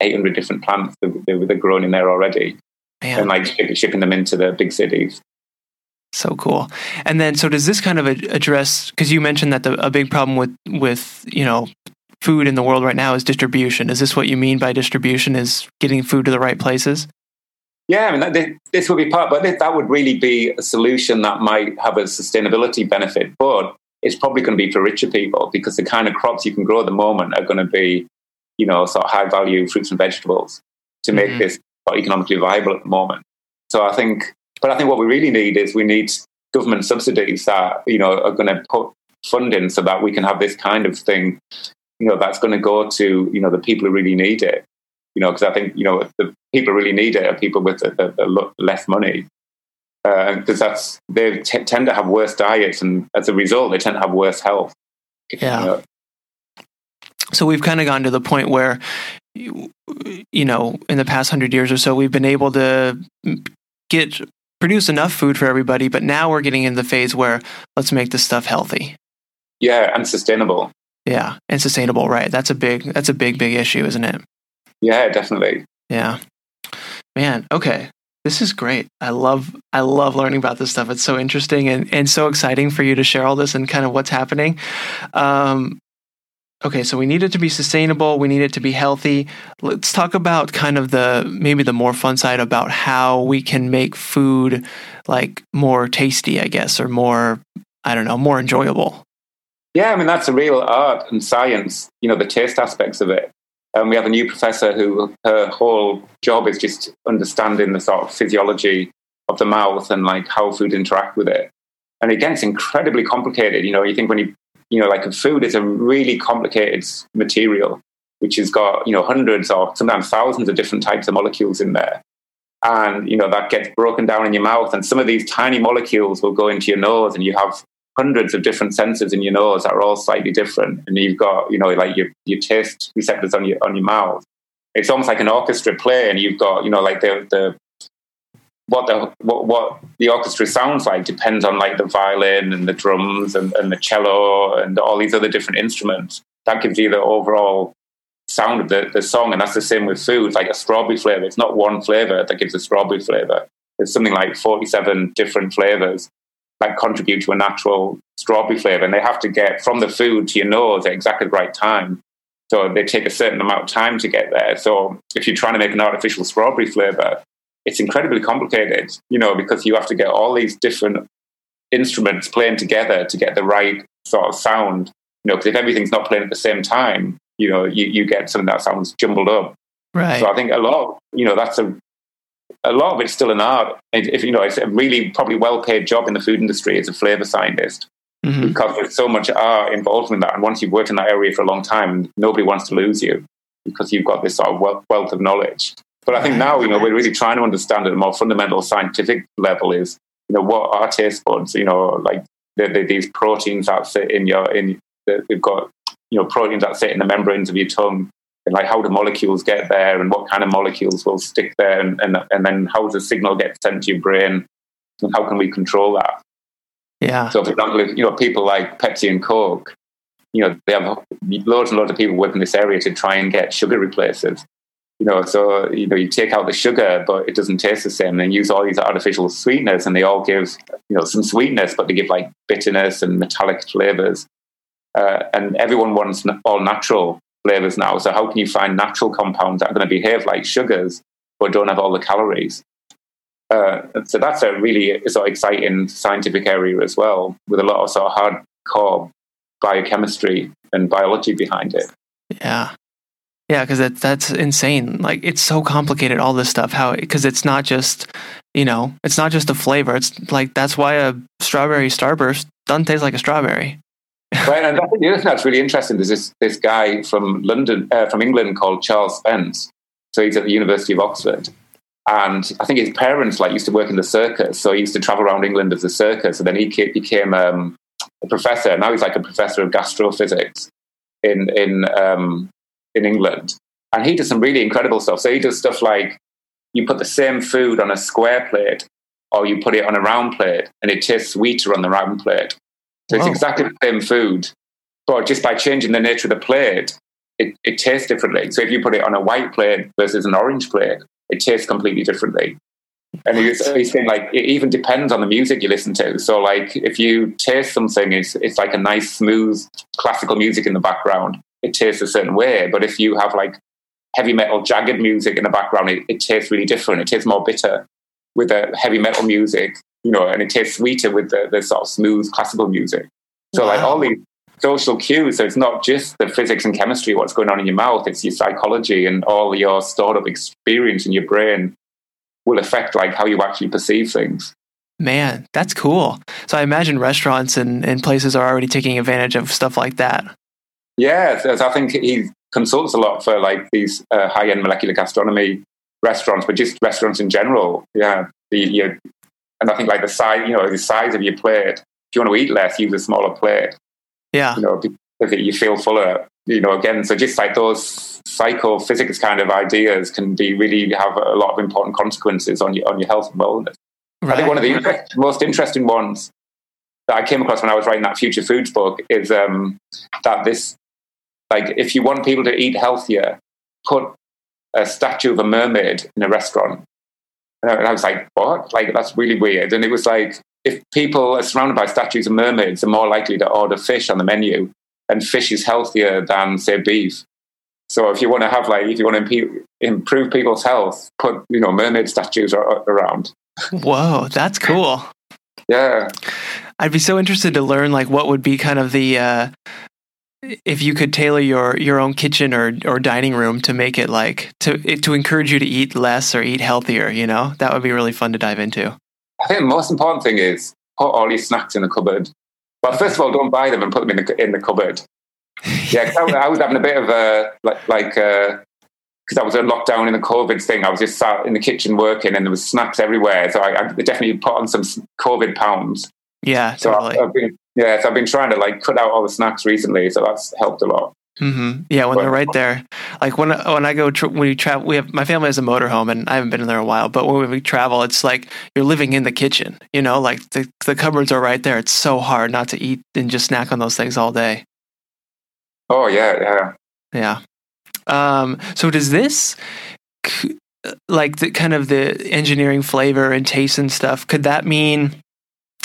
800 different plants that that are grown in there already, Man, and like shipping them into the big cities. so cool. And then, so does this kind of address? Because you mentioned that the, a big problem with with you know food in the world right now is distribution. Is this what you mean by distribution? Is getting food to the right places? Yeah, I mean, that, this would be part, but that would really be a solution that might have a sustainability benefit. But it's probably going to be for richer people because the kind of crops you can grow at the moment are going to be, you know, sort of high value fruits and vegetables to make Mhm. this economically viable at the moment. So I think, but I think what we really need is we need government subsidies that you know are going to put funding so that we can have this kind of thing, you know, that's going to go to you know the people who really need it you know, because I think you know the people who really need it are people with the, the, the less money, uh, because that's they t- tend to have worse diets, and as a result, they tend to have worse health. Yeah. You know, So we've kind of gone to the point where, you you know, in the past hundred years or so, we've been able to get produce enough food for everybody, but now we're getting in the phase where let's make this stuff healthy. yeah, and sustainable. Yeah, and sustainable. Right. That's a big. That's a big, big issue, isn't it? Yeah, definitely. Yeah. Man, okay. This is great. I love I love learning about this stuff. It's so interesting and, and so exciting for you to share all this and kind of what's happening. Um, okay, so we need it to be sustainable. We need it to be healthy. Let's talk about kind of the maybe the more fun side about how we can make food like more tasty, I guess, or more I don't know, more enjoyable. Yeah, I mean that's a real art and science. You know, the taste aspects of it. And we have a new professor who her whole job is just understanding the sort of physiology of the mouth and like how food interact with it. And again, it's incredibly complicated. You know, you think when you you know, like food is a really complicated material, which has got, you know, hundreds or sometimes thousands of different types of molecules in there. And, you know, that gets broken down in your mouth. And some of these tiny molecules will go into your nose and you have hundreds of different sensors in your nose that are all slightly different. And you've got, you know, like your, your taste receptors on your, on your mouth. It's almost like an orchestra play and you've got, you know, like the, the, what the what, what the orchestra sounds like depends on like the violin and the drums and, and the cello and all these other different instruments. That gives you the overall sound of the, the song, and that's the same with food. Like a strawberry flavor, it's not one flavor that gives a strawberry flavor. There's something like 47 different flavors that contribute to a natural strawberry flavor, and they have to get from the food to your nose at exactly the right time. So they take a certain amount of time to get there. So if you're trying to make an artificial strawberry flavor, it's incredibly complicated, you know, because you have to get all these different instruments playing together to get the right sort of sound. You know, because if everything's not playing at the same time, you know, you, you get something that sounds jumbled up. Right. So I think a lot, you know, that's a a lot of it's still an art. If you know, it's a really probably well paid job in the food industry as a flavor scientist mm-hmm. because there's so much art involved in that. And once you've worked in that area for a long time, nobody wants to lose you because you've got this sort of wealth of knowledge. But I think now, you know, we're really trying to understand at a more fundamental scientific level is, you know, what are taste buds? You know, like the, the, these proteins that sit in your in the, they've got you know proteins that sit in the membranes of your tongue, and like how do molecules get there, and what kind of molecules will stick there, and and, and then how does the signal get sent to your brain, and how can we control that? Yeah. So, for example, if, you know, people like Pepsi and Coke, you know, they have loads and loads of people working in this area to try and get sugar replacers you know, so you know, you take out the sugar, but it doesn't taste the same. And use all these artificial sweeteners, and they all give you know some sweetness, but they give like bitterness and metallic flavors. Uh, and everyone wants all natural flavors now. So how can you find natural compounds that are going to behave like sugars but don't have all the calories? Uh, so that's a really sort of exciting scientific area as well, with a lot of sort of hardcore biochemistry and biology behind it. Yeah, yeah, because that, that's insane. Like it's so complicated. All this stuff. How because it's not just you know it's not just the flavor. It's like that's why a strawberry starburst doesn't taste like a strawberry. right, and the other thing that's really interesting is this this guy from London, uh, from England, called Charles Spence. So he's at the University of Oxford, and I think his parents like used to work in the circus. So he used to travel around England as a circus, and then he became um, a professor. Now he's like a professor of gastrophysics in in um, in England. And he does some really incredible stuff. So he does stuff like you put the same food on a square plate or you put it on a round plate and it tastes sweeter on the round plate. So it's exactly the same food, but just by changing the nature of the plate, it, it tastes differently. So if you put it on a white plate versus an orange plate, it tastes completely differently. And he's, he's saying like it even depends on the music you listen to. So like if you taste something, it's it's like a nice smooth classical music in the background it tastes a certain way. But if you have like heavy metal jagged music in the background, it, it tastes really different. It tastes more bitter with the heavy metal music, you know, and it tastes sweeter with the, the sort of smooth classical music. So wow. like all these social cues. So it's not just the physics and chemistry, what's going on in your mouth, it's your psychology and all your stored up experience in your brain will affect like how you actually perceive things. Man, that's cool. So I imagine restaurants and, and places are already taking advantage of stuff like that. Yeah, I think he consults a lot for like these uh, high end molecular gastronomy restaurants, but just restaurants in general. Yeah, the, you, and I think like the size, you know, the size of your plate. If you want to eat less, use a smaller plate. Yeah, you know, because you feel fuller. You know, again, so just like those psychophysics kind of ideas can be really have a lot of important consequences on your on your health and wellness. Right. I think one of the most interesting ones that I came across when I was writing that future foods book is um, that this like if you want people to eat healthier, put a statue of a mermaid in a restaurant. And I was like, what? Like, that's really weird. And it was like, if people are surrounded by statues of mermaids, they're more likely to order fish on the menu. And fish is healthier than, say, beef. So if you want to have like, if you want to improve people's health, put, you know, mermaid statues around. Whoa, that's cool. yeah. I'd be so interested to learn like what would be kind of the uh, if you could tailor your your own kitchen or or dining room to make it like to to encourage you to eat less or eat healthier. You know, that would be really fun to dive into. I think the most important thing is put all your snacks in the cupboard. Well, first of all, don't buy them and put them in the in the cupboard. Yeah, I, I, was having a bit of a like like. Uh, because I was in lockdown in the COVID thing, I was just sat in the kitchen working, and there was snacks everywhere. So I, I definitely put on some COVID pounds. Yeah, so totally. I've been, yeah, so I've been trying to like cut out all the snacks recently, so that's helped a lot. Mm-hmm. Yeah, when but, they're right there, like when when I go tra- when we travel, we have my family has a motorhome, and I haven't been in there a while. But when we travel, it's like you're living in the kitchen. You know, like the the cupboards are right there. It's so hard not to eat and just snack on those things all day. Oh yeah, yeah, yeah. Um, so does this like the kind of the engineering flavor and taste and stuff? Could that mean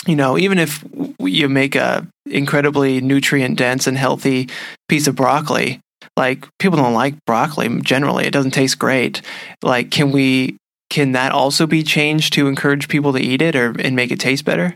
you know, even if you make a incredibly nutrient dense and healthy piece of broccoli, like people don't like broccoli generally, it doesn't taste great. Like, can we, can that also be changed to encourage people to eat it or and make it taste better?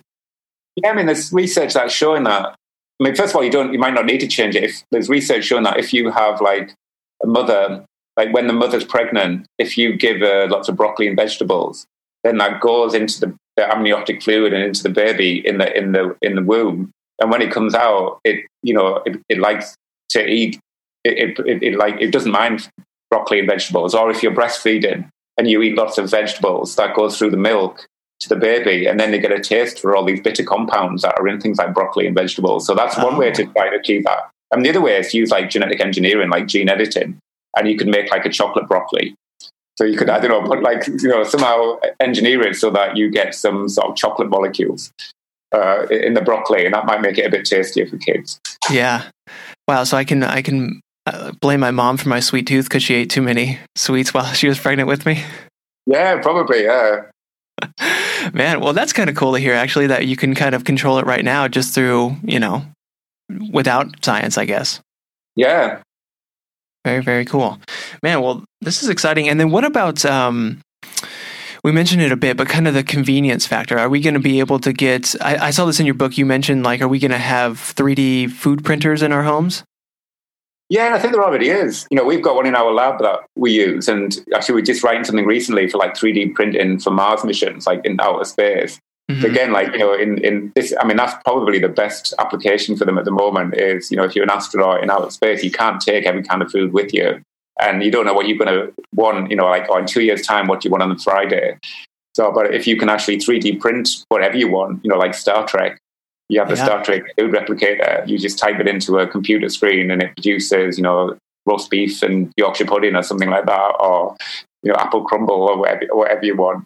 Yeah, I mean, there's research that's showing that. I mean, first of all, you don't, you might not need to change it. If there's research showing that if you have like a mother, like when the mother's pregnant, if you give her lots of broccoli and vegetables, then that goes into the the amniotic fluid and into the baby in the in the in the womb. And when it comes out, it you know it, it likes to eat. It, it, it like it doesn't mind broccoli and vegetables. Or if you're breastfeeding and you eat lots of vegetables, that goes through the milk to the baby, and then they get a taste for all these bitter compounds that are in things like broccoli and vegetables. So that's oh. one way ah. to try to achieve that. And the other way is to use like genetic engineering, like gene editing, and you can make like a chocolate broccoli so you could, I don't know, put like, you know, somehow engineer it so that you get some sort of chocolate molecules uh, in the broccoli, and that might make it a bit tastier for kids. Yeah. Wow. So I can, I can uh, blame my mom for my sweet tooth because she ate too many sweets while she was pregnant with me. Yeah, probably. Yeah. Man, well, that's kind of cool to hear, actually, that you can kind of control it right now just through, you know, without science, I guess. Yeah, very, very cool. Man, well, this is exciting. And then what about um we mentioned it a bit, but kind of the convenience factor. Are we going to be able to get? I, I, saw this in your book. You mentioned like, are we going to have 3D food printers in our homes? Yeah, and I think there already is. You know, we've got one in our lab that we use, and actually, we're just writing something recently for like 3D printing for Mars missions, like in outer space. Mm-hmm. Again, like you know, in in this, I mean, that's probably the best application for them at the moment. Is you know, if you're an astronaut in outer space, you can't take every kind of food with you, and you don't know what you're going to want. You know, like oh, in two years' time, what do you want on the Friday? So, but if you can actually 3D print whatever you want, you know, like Star Trek, you have the yeah. Star Trek food replicator. You just type it into a computer screen, and it produces, you know, roast beef and Yorkshire pudding or something like that, or you know, apple crumble or whatever, whatever you want.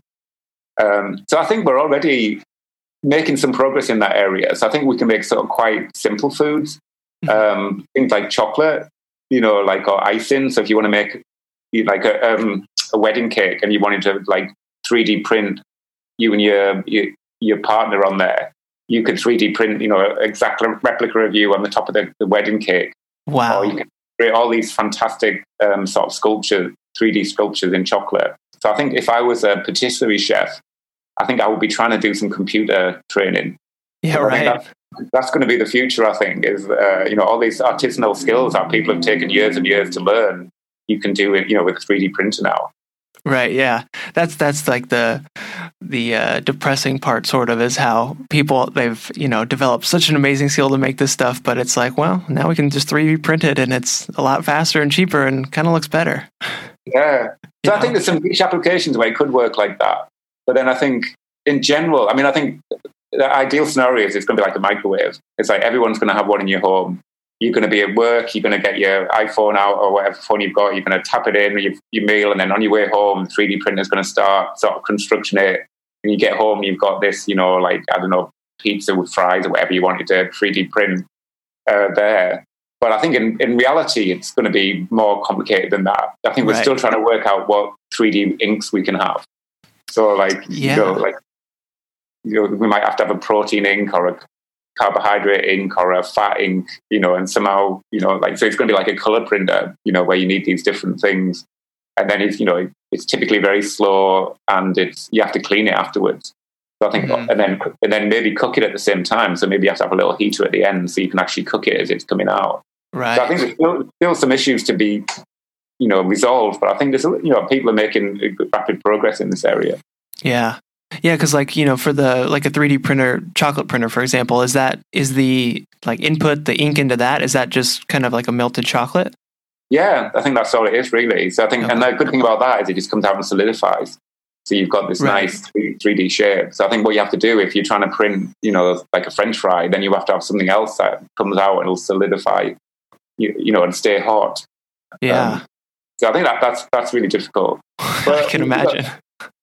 Um, so I think we're already making some progress in that area. So I think we can make sort of quite simple foods, mm-hmm. um, things like chocolate, you know, like or icing. So if you want to make like a, um, a wedding cake and you wanted to like 3D print you and your, your, your partner on there, you could 3D print, you know, exact replica of you on the top of the, the wedding cake. Wow. Or you can create all these fantastic um, sort of sculptures, 3D sculptures in chocolate. So I think if I was a patisserie chef, I think I will be trying to do some computer training. Yeah, right. That's, that's, going to be the future. I think is uh, you know all these artisanal skills that people have taken years and years to learn. You can do it, you know, with a three D printer now. Right. Yeah. That's that's like the the uh, depressing part, sort of, is how people they've you know developed such an amazing skill to make this stuff, but it's like, well, now we can just three D print it, and it's a lot faster and cheaper, and kind of looks better. Yeah. So you I know? think there's some niche applications where it could work like that. But then I think in general, I mean, I think the ideal scenario is it's going to be like a microwave. It's like everyone's going to have one in your home. You're going to be at work. You're going to get your iPhone out or whatever phone you've got. You're going to tap it in your, your meal, and then on your way home, the 3D printer is going to start sort of construction it. And you get home, you've got this, you know, like I don't know, pizza with fries or whatever you wanted to 3D print uh, there. but I think in, in reality, it's going to be more complicated than that. I think we're Right. still trying to work out what 3D inks we can have. So, like, Yeah. you know, like, you know, we might have to have a protein ink or a carbohydrate ink or a fat ink, you know, and somehow, you know, like, so it's going to be like a color printer, you know, where you need these different things. And then it's, you know, it's typically very slow and it's, you have to clean it afterwards. So I think, Mhm. and then, and then maybe cook it at the same time. So maybe you have to have a little heater at the end so you can actually cook it as it's coming out. Right. So I think there's still, still some issues to be, you know, resolved. But I think there's, you know, people are making rapid progress in this area. Yeah. Yeah, because like you know, for the like a 3D printer, chocolate printer, for example, is that is the like input the ink into that? Is that just kind of like a melted chocolate? Yeah, I think that's all it is really. So I think, and the good thing about that is it just comes out and solidifies. So you've got this Right. nice 3D shape. So I think what you have to do if you're trying to print, you know, like a French fry, then you have to have something else that comes out and will solidify, you, you know, and stay hot. Yeah, Um, so I think that that's that's really difficult. I can imagine.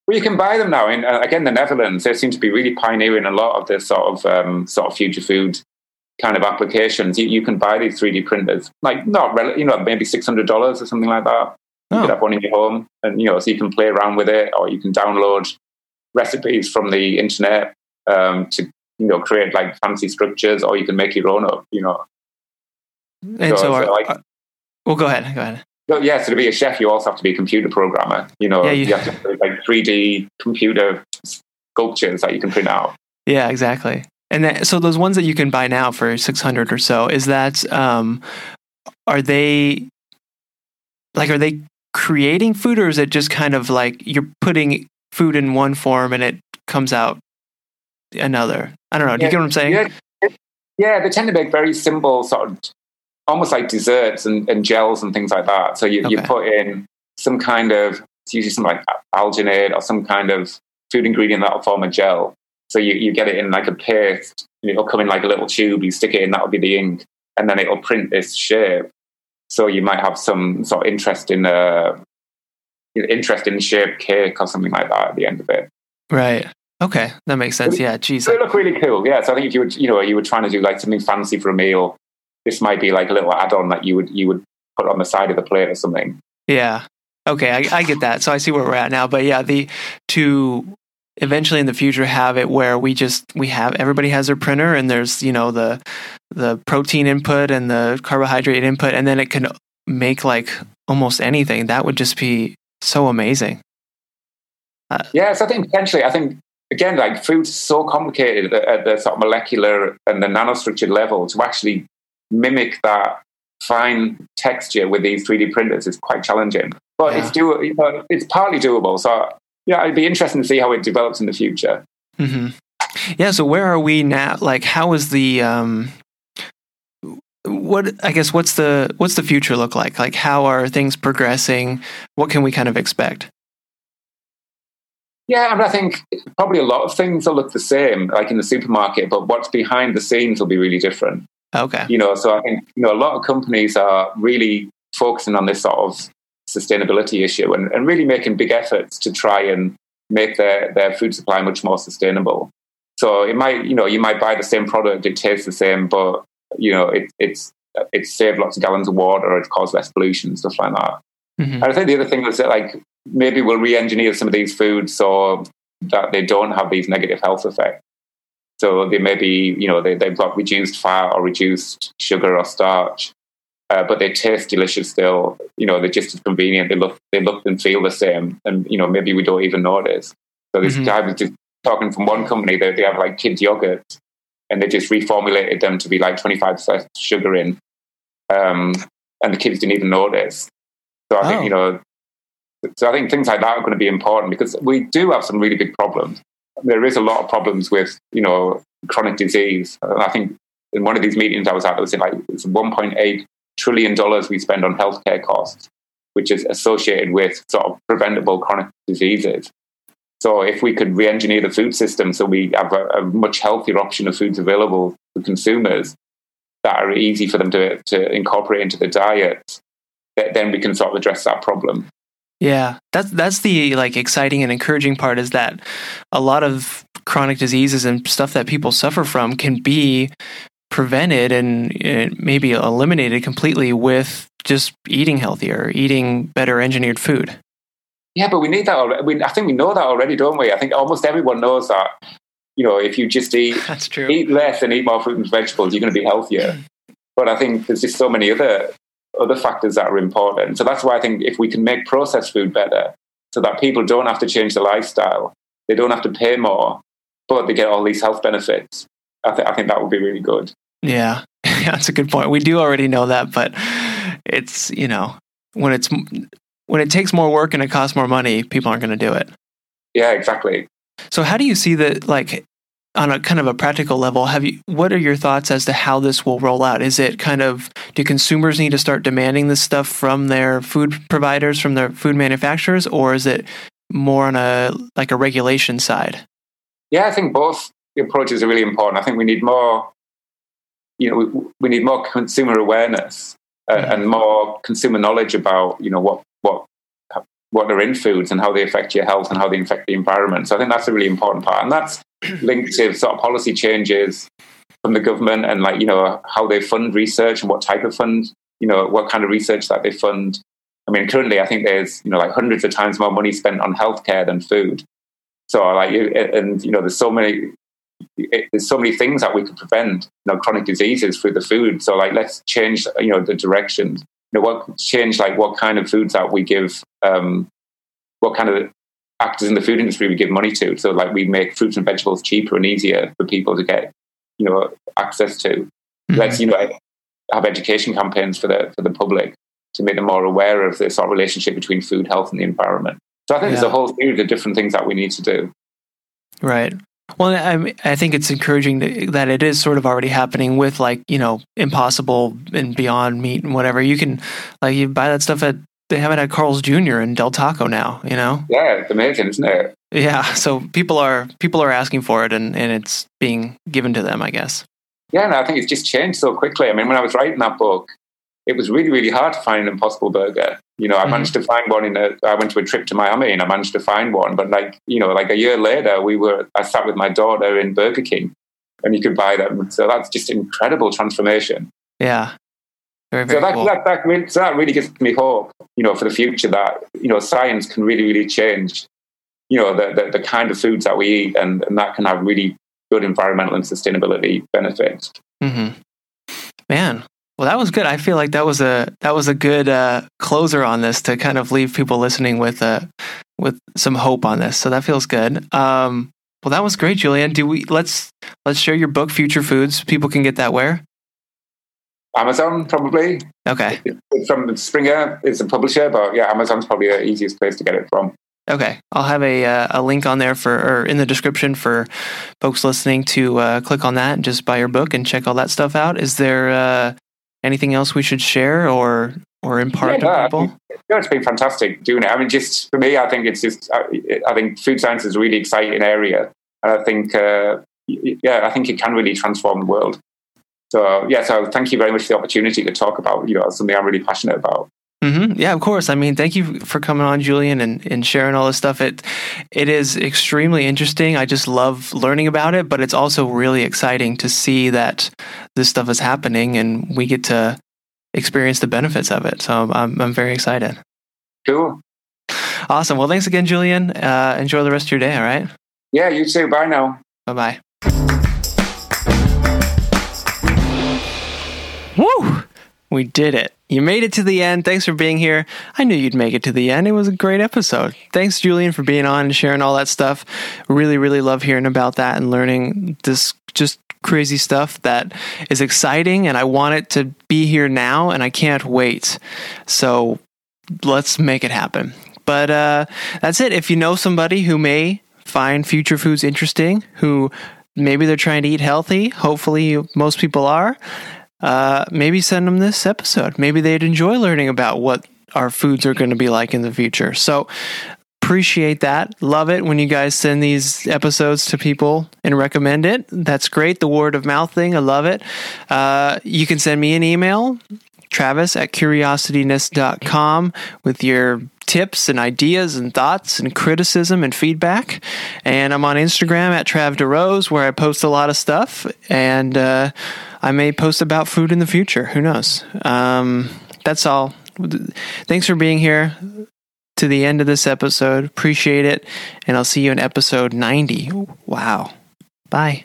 Well, you can buy them now. In uh, again, the Netherlands, they seem to be really pioneering a lot of this sort of um, sort of future food kind of applications. You, you can buy these 3D printers, like not rel- you know maybe six hundred dollars or something like that. You Oh. could have one in your home, and you know so you can play around with it, or you can download recipes from the internet um, to you know create like fancy structures, or you can make your own up. You know, And so- so, are, like- well, go ahead. Go ahead. But yeah, so to be a chef, you also have to be a computer programmer. You know, Yeah, you- you have to create, like 3D computer sculptures that you can print out. Yeah, exactly. And that, so those ones that you can buy now for six hundred or so, is that um, are they like are they creating food or is it just kind of like you're putting food in one form and it comes out another? I don't know. Do you get what I'm saying? Yeah, yeah, they tend to make very simple, sort of almost like desserts and, and gels and things like that. So you, you put in some kind of, it's usually some like alginate or some kind of food ingredient that'll form a gel. So you, you get it in like a paste, and it'll come in like a little tube, you stick it in, that'll be the ink, and then it'll print this shape. So you might have some sort of interest in uh, interest in shaped cake or something like that at the end of it. Right. Okay, that makes sense. Yeah. Geez. So they look really cool. Yeah. So I think if you would, you know, you were trying to do like something fancy for a meal, this might be like a little add-on that you would you would put on the side of the plate or something. Yeah. Okay, I, I get that. So I see where we're at now. But yeah, the to eventually in the future have it where we just we have everybody has their printer and there's you know the the protein input and the carbohydrate input and then it can make like almost anything. That would just be so amazing. Uh, yeah. So I think potentially, I think again, like food's so complicated at, at the sort of molecular and the nanostructured level to actually mimic that fine texture with these 3D printers is quite challenging. But Yeah. it's do you know, it's partly doable. So yeah, it'd be interesting to see how it develops in the future. hmm Yeah. So where are we now? Like, how is the um, what? I guess what's the what's the future look like? Like, how are things progressing? What can we kind of expect? Yeah, I mean, I think probably a lot of things will look the same, like in the supermarket, but what's behind the scenes will be really different. Okay. You know, so I think you know a lot of companies are really focusing on this sort of sustainability issue and, and really making big efforts to try and make their, their food supply much more sustainable. So it might, you know, you might buy the same product, it tastes the same, but you know, it, it's it's saved lots of gallons of water, it's caused less pollution, stuff like that. Mhm. And I think the other thing is that like maybe we'll re-engineer some of these foods so that they don't have these negative health effects. So they may be, you know, they, they've got reduced fat or reduced sugar or starch, uh, but they taste delicious still. You know, they're just as convenient. They look, they look and feel the same, and you know, maybe we don't even notice. So this Mhm. guy was just talking from one company that they have like kids yogurt, and they just reformulated them to be like twenty five percent sugar in, um, and the kids didn't even notice. So I Oh. think you know, so I think things like that are going to be important because we do have some really big problems. There is a lot of problems with you know chronic disease. And I think in one of these meetings I was at, there was like it's 1.8 trillion dollars we spend on healthcare costs, which is associated with sort of preventable chronic diseases. So if we could re-engineer the food system so we have a, a much healthier option of foods available to consumers that are easy for them to, to incorporate into the diet, then we can sort of address that problem. Yeah, that's that's the like exciting and encouraging part is that a lot of chronic diseases and stuff that people suffer from can be prevented and, maybe eliminated completely with just eating healthier, eating better engineered food. Yeah, but we need that. Already. We, I think we know that already, don't we? I think almost everyone knows that. You know, if you just eat eat less and eat more fruit and vegetables, you're going to be healthier. Mm. But I think there's just so many other other factors that are important. So that's why I think if we can make processed food better, so that people don't have to change their lifestyle, they don't have to pay more, but they get all these health benefits. I, th- I think that would be really good. Yeah, yeah, that's a good point. We do already know that, but it's you know when it's when it takes more work and it costs more money, people aren't going to do it. Yeah, exactly. So how do you see that like on a kind of a practical level, have you what are your thoughts as to how this will roll out? Is it kind of do consumers need to start demanding this stuff from their food providers, from their food manufacturers, or is it more on a like a regulation side? Yeah, I think both approaches are really important. I think we need more you know, we, we need more consumer awareness uh, mm-hmm. and more consumer knowledge about, you know, what, what, what are in foods and how they affect your health and how they affect the environment. So I think that's a really important part. And that's linked to sort of policy changes from the government and like, you know, how they fund research and what type of fund, you know, what kind of research that they fund. I mean, currently I think there's, you know, like hundreds of times more money spent on healthcare than food. So like, and, you know, there's so many it, there's so many things that we could prevent, you know, chronic diseases through the food. So like, let's change, you know, the direction. You know, what change like what kind of foods that we give, um, what kind of actors in the food industry we give money to. So like, we make fruits and vegetables cheaper and easier for people to get, you know, access to. Mm-hmm. Let's you know have education campaigns for the for the public to make them more aware of this sort of relationship between food, health, and the environment. So I think yeah. there's a whole series of different things that we need to do. Right. Well, I, I think it's encouraging that it is sort of already happening with like you know Impossible and Beyond Meat and whatever. You can like you buy that stuff at they have it at Carl's Jr. in Del Taco now. You know. Yeah, it's amazing, isn't it? Yeah. So people are people are asking for it and and it's being given to them, I guess. Yeah, and I think it's just changed so quickly. I mean, when I was writing that book, it was really, really hard to find an Impossible Burger. You know, I mm-hmm. managed to find one in a. I went to a trip to Miami and I managed to find one. But like, you know, like a year later, we were. I sat with my daughter in Burger King, and you could buy them. So that's just incredible transformation. Yeah. Very, very so that, cool. that, that, really, so that really gives me hope, you know, for the future that you know science can really, really change, you know, the the, the kind of foods that we eat, and, and that can have really good environmental and sustainability benefits. Mm-hmm. Man, well, that was good. I feel like that was a that was a good uh, closer on this to kind of leave people listening with uh, with some hope on this. So that feels good. Um, well, that was great, Julian. Do we let's let's share your book, Future Foods. People can get that where? Amazon, probably. Okay. It's from Springer is a publisher, but yeah, Amazon's probably the easiest place to get it from. Okay, I'll have a uh, a link on there for or in the description for folks listening to uh, click on that and just buy your book and check all that stuff out. Is there uh, anything else we should share or or impart yeah, to people? No, it's been fantastic doing it. I mean, just for me, I think it's just I, think food science is a really exciting area, and I think uh, yeah, I think it can really transform the world. So yeah, so thank you very much for the opportunity to talk about you know something I'm really passionate about. Mm-hmm. Yeah, of course. I mean, thank you for coming on, Julian, and, and sharing all this stuff. It it is extremely interesting. I just love learning about it, but it's also really exciting to see that this stuff is happening, and we get to experience the benefits of it. So I'm I'm very excited. Cool. Awesome. Well, thanks again, Julian. Uh, enjoy the rest of your day. All right. Yeah. You too. Bye now. Bye bye. Woo! We did it. You made it to the end. Thanks for being here. I knew you'd make it to the end. It was a great episode. Thanks, Julian, for being on and sharing all that stuff. Really, really love hearing about that and learning this just crazy stuff that is exciting. And I want it to be here now, and I can't wait. So let's make it happen. But uh, that's it. If you know somebody who may find future foods interesting, who maybe they're trying to eat healthy, hopefully most people are uh, maybe send them this episode. Maybe they'd enjoy learning about what our foods are going to be like in the future. So appreciate that. Love it when you guys send these episodes to people and recommend it. That's great. The word of mouth thing, I love it. Uh, you can send me an email, travis at curiosityness.com, with your tips and ideas and thoughts and criticism and feedback. And I'm on Instagram at Trav DeRose, where I post a lot of stuff. And uh, I may post about food in the future. Who knows? Um, that's all. Thanks for being here to the end of this episode. Appreciate it. And I'll see you in episode 90. Wow. Bye.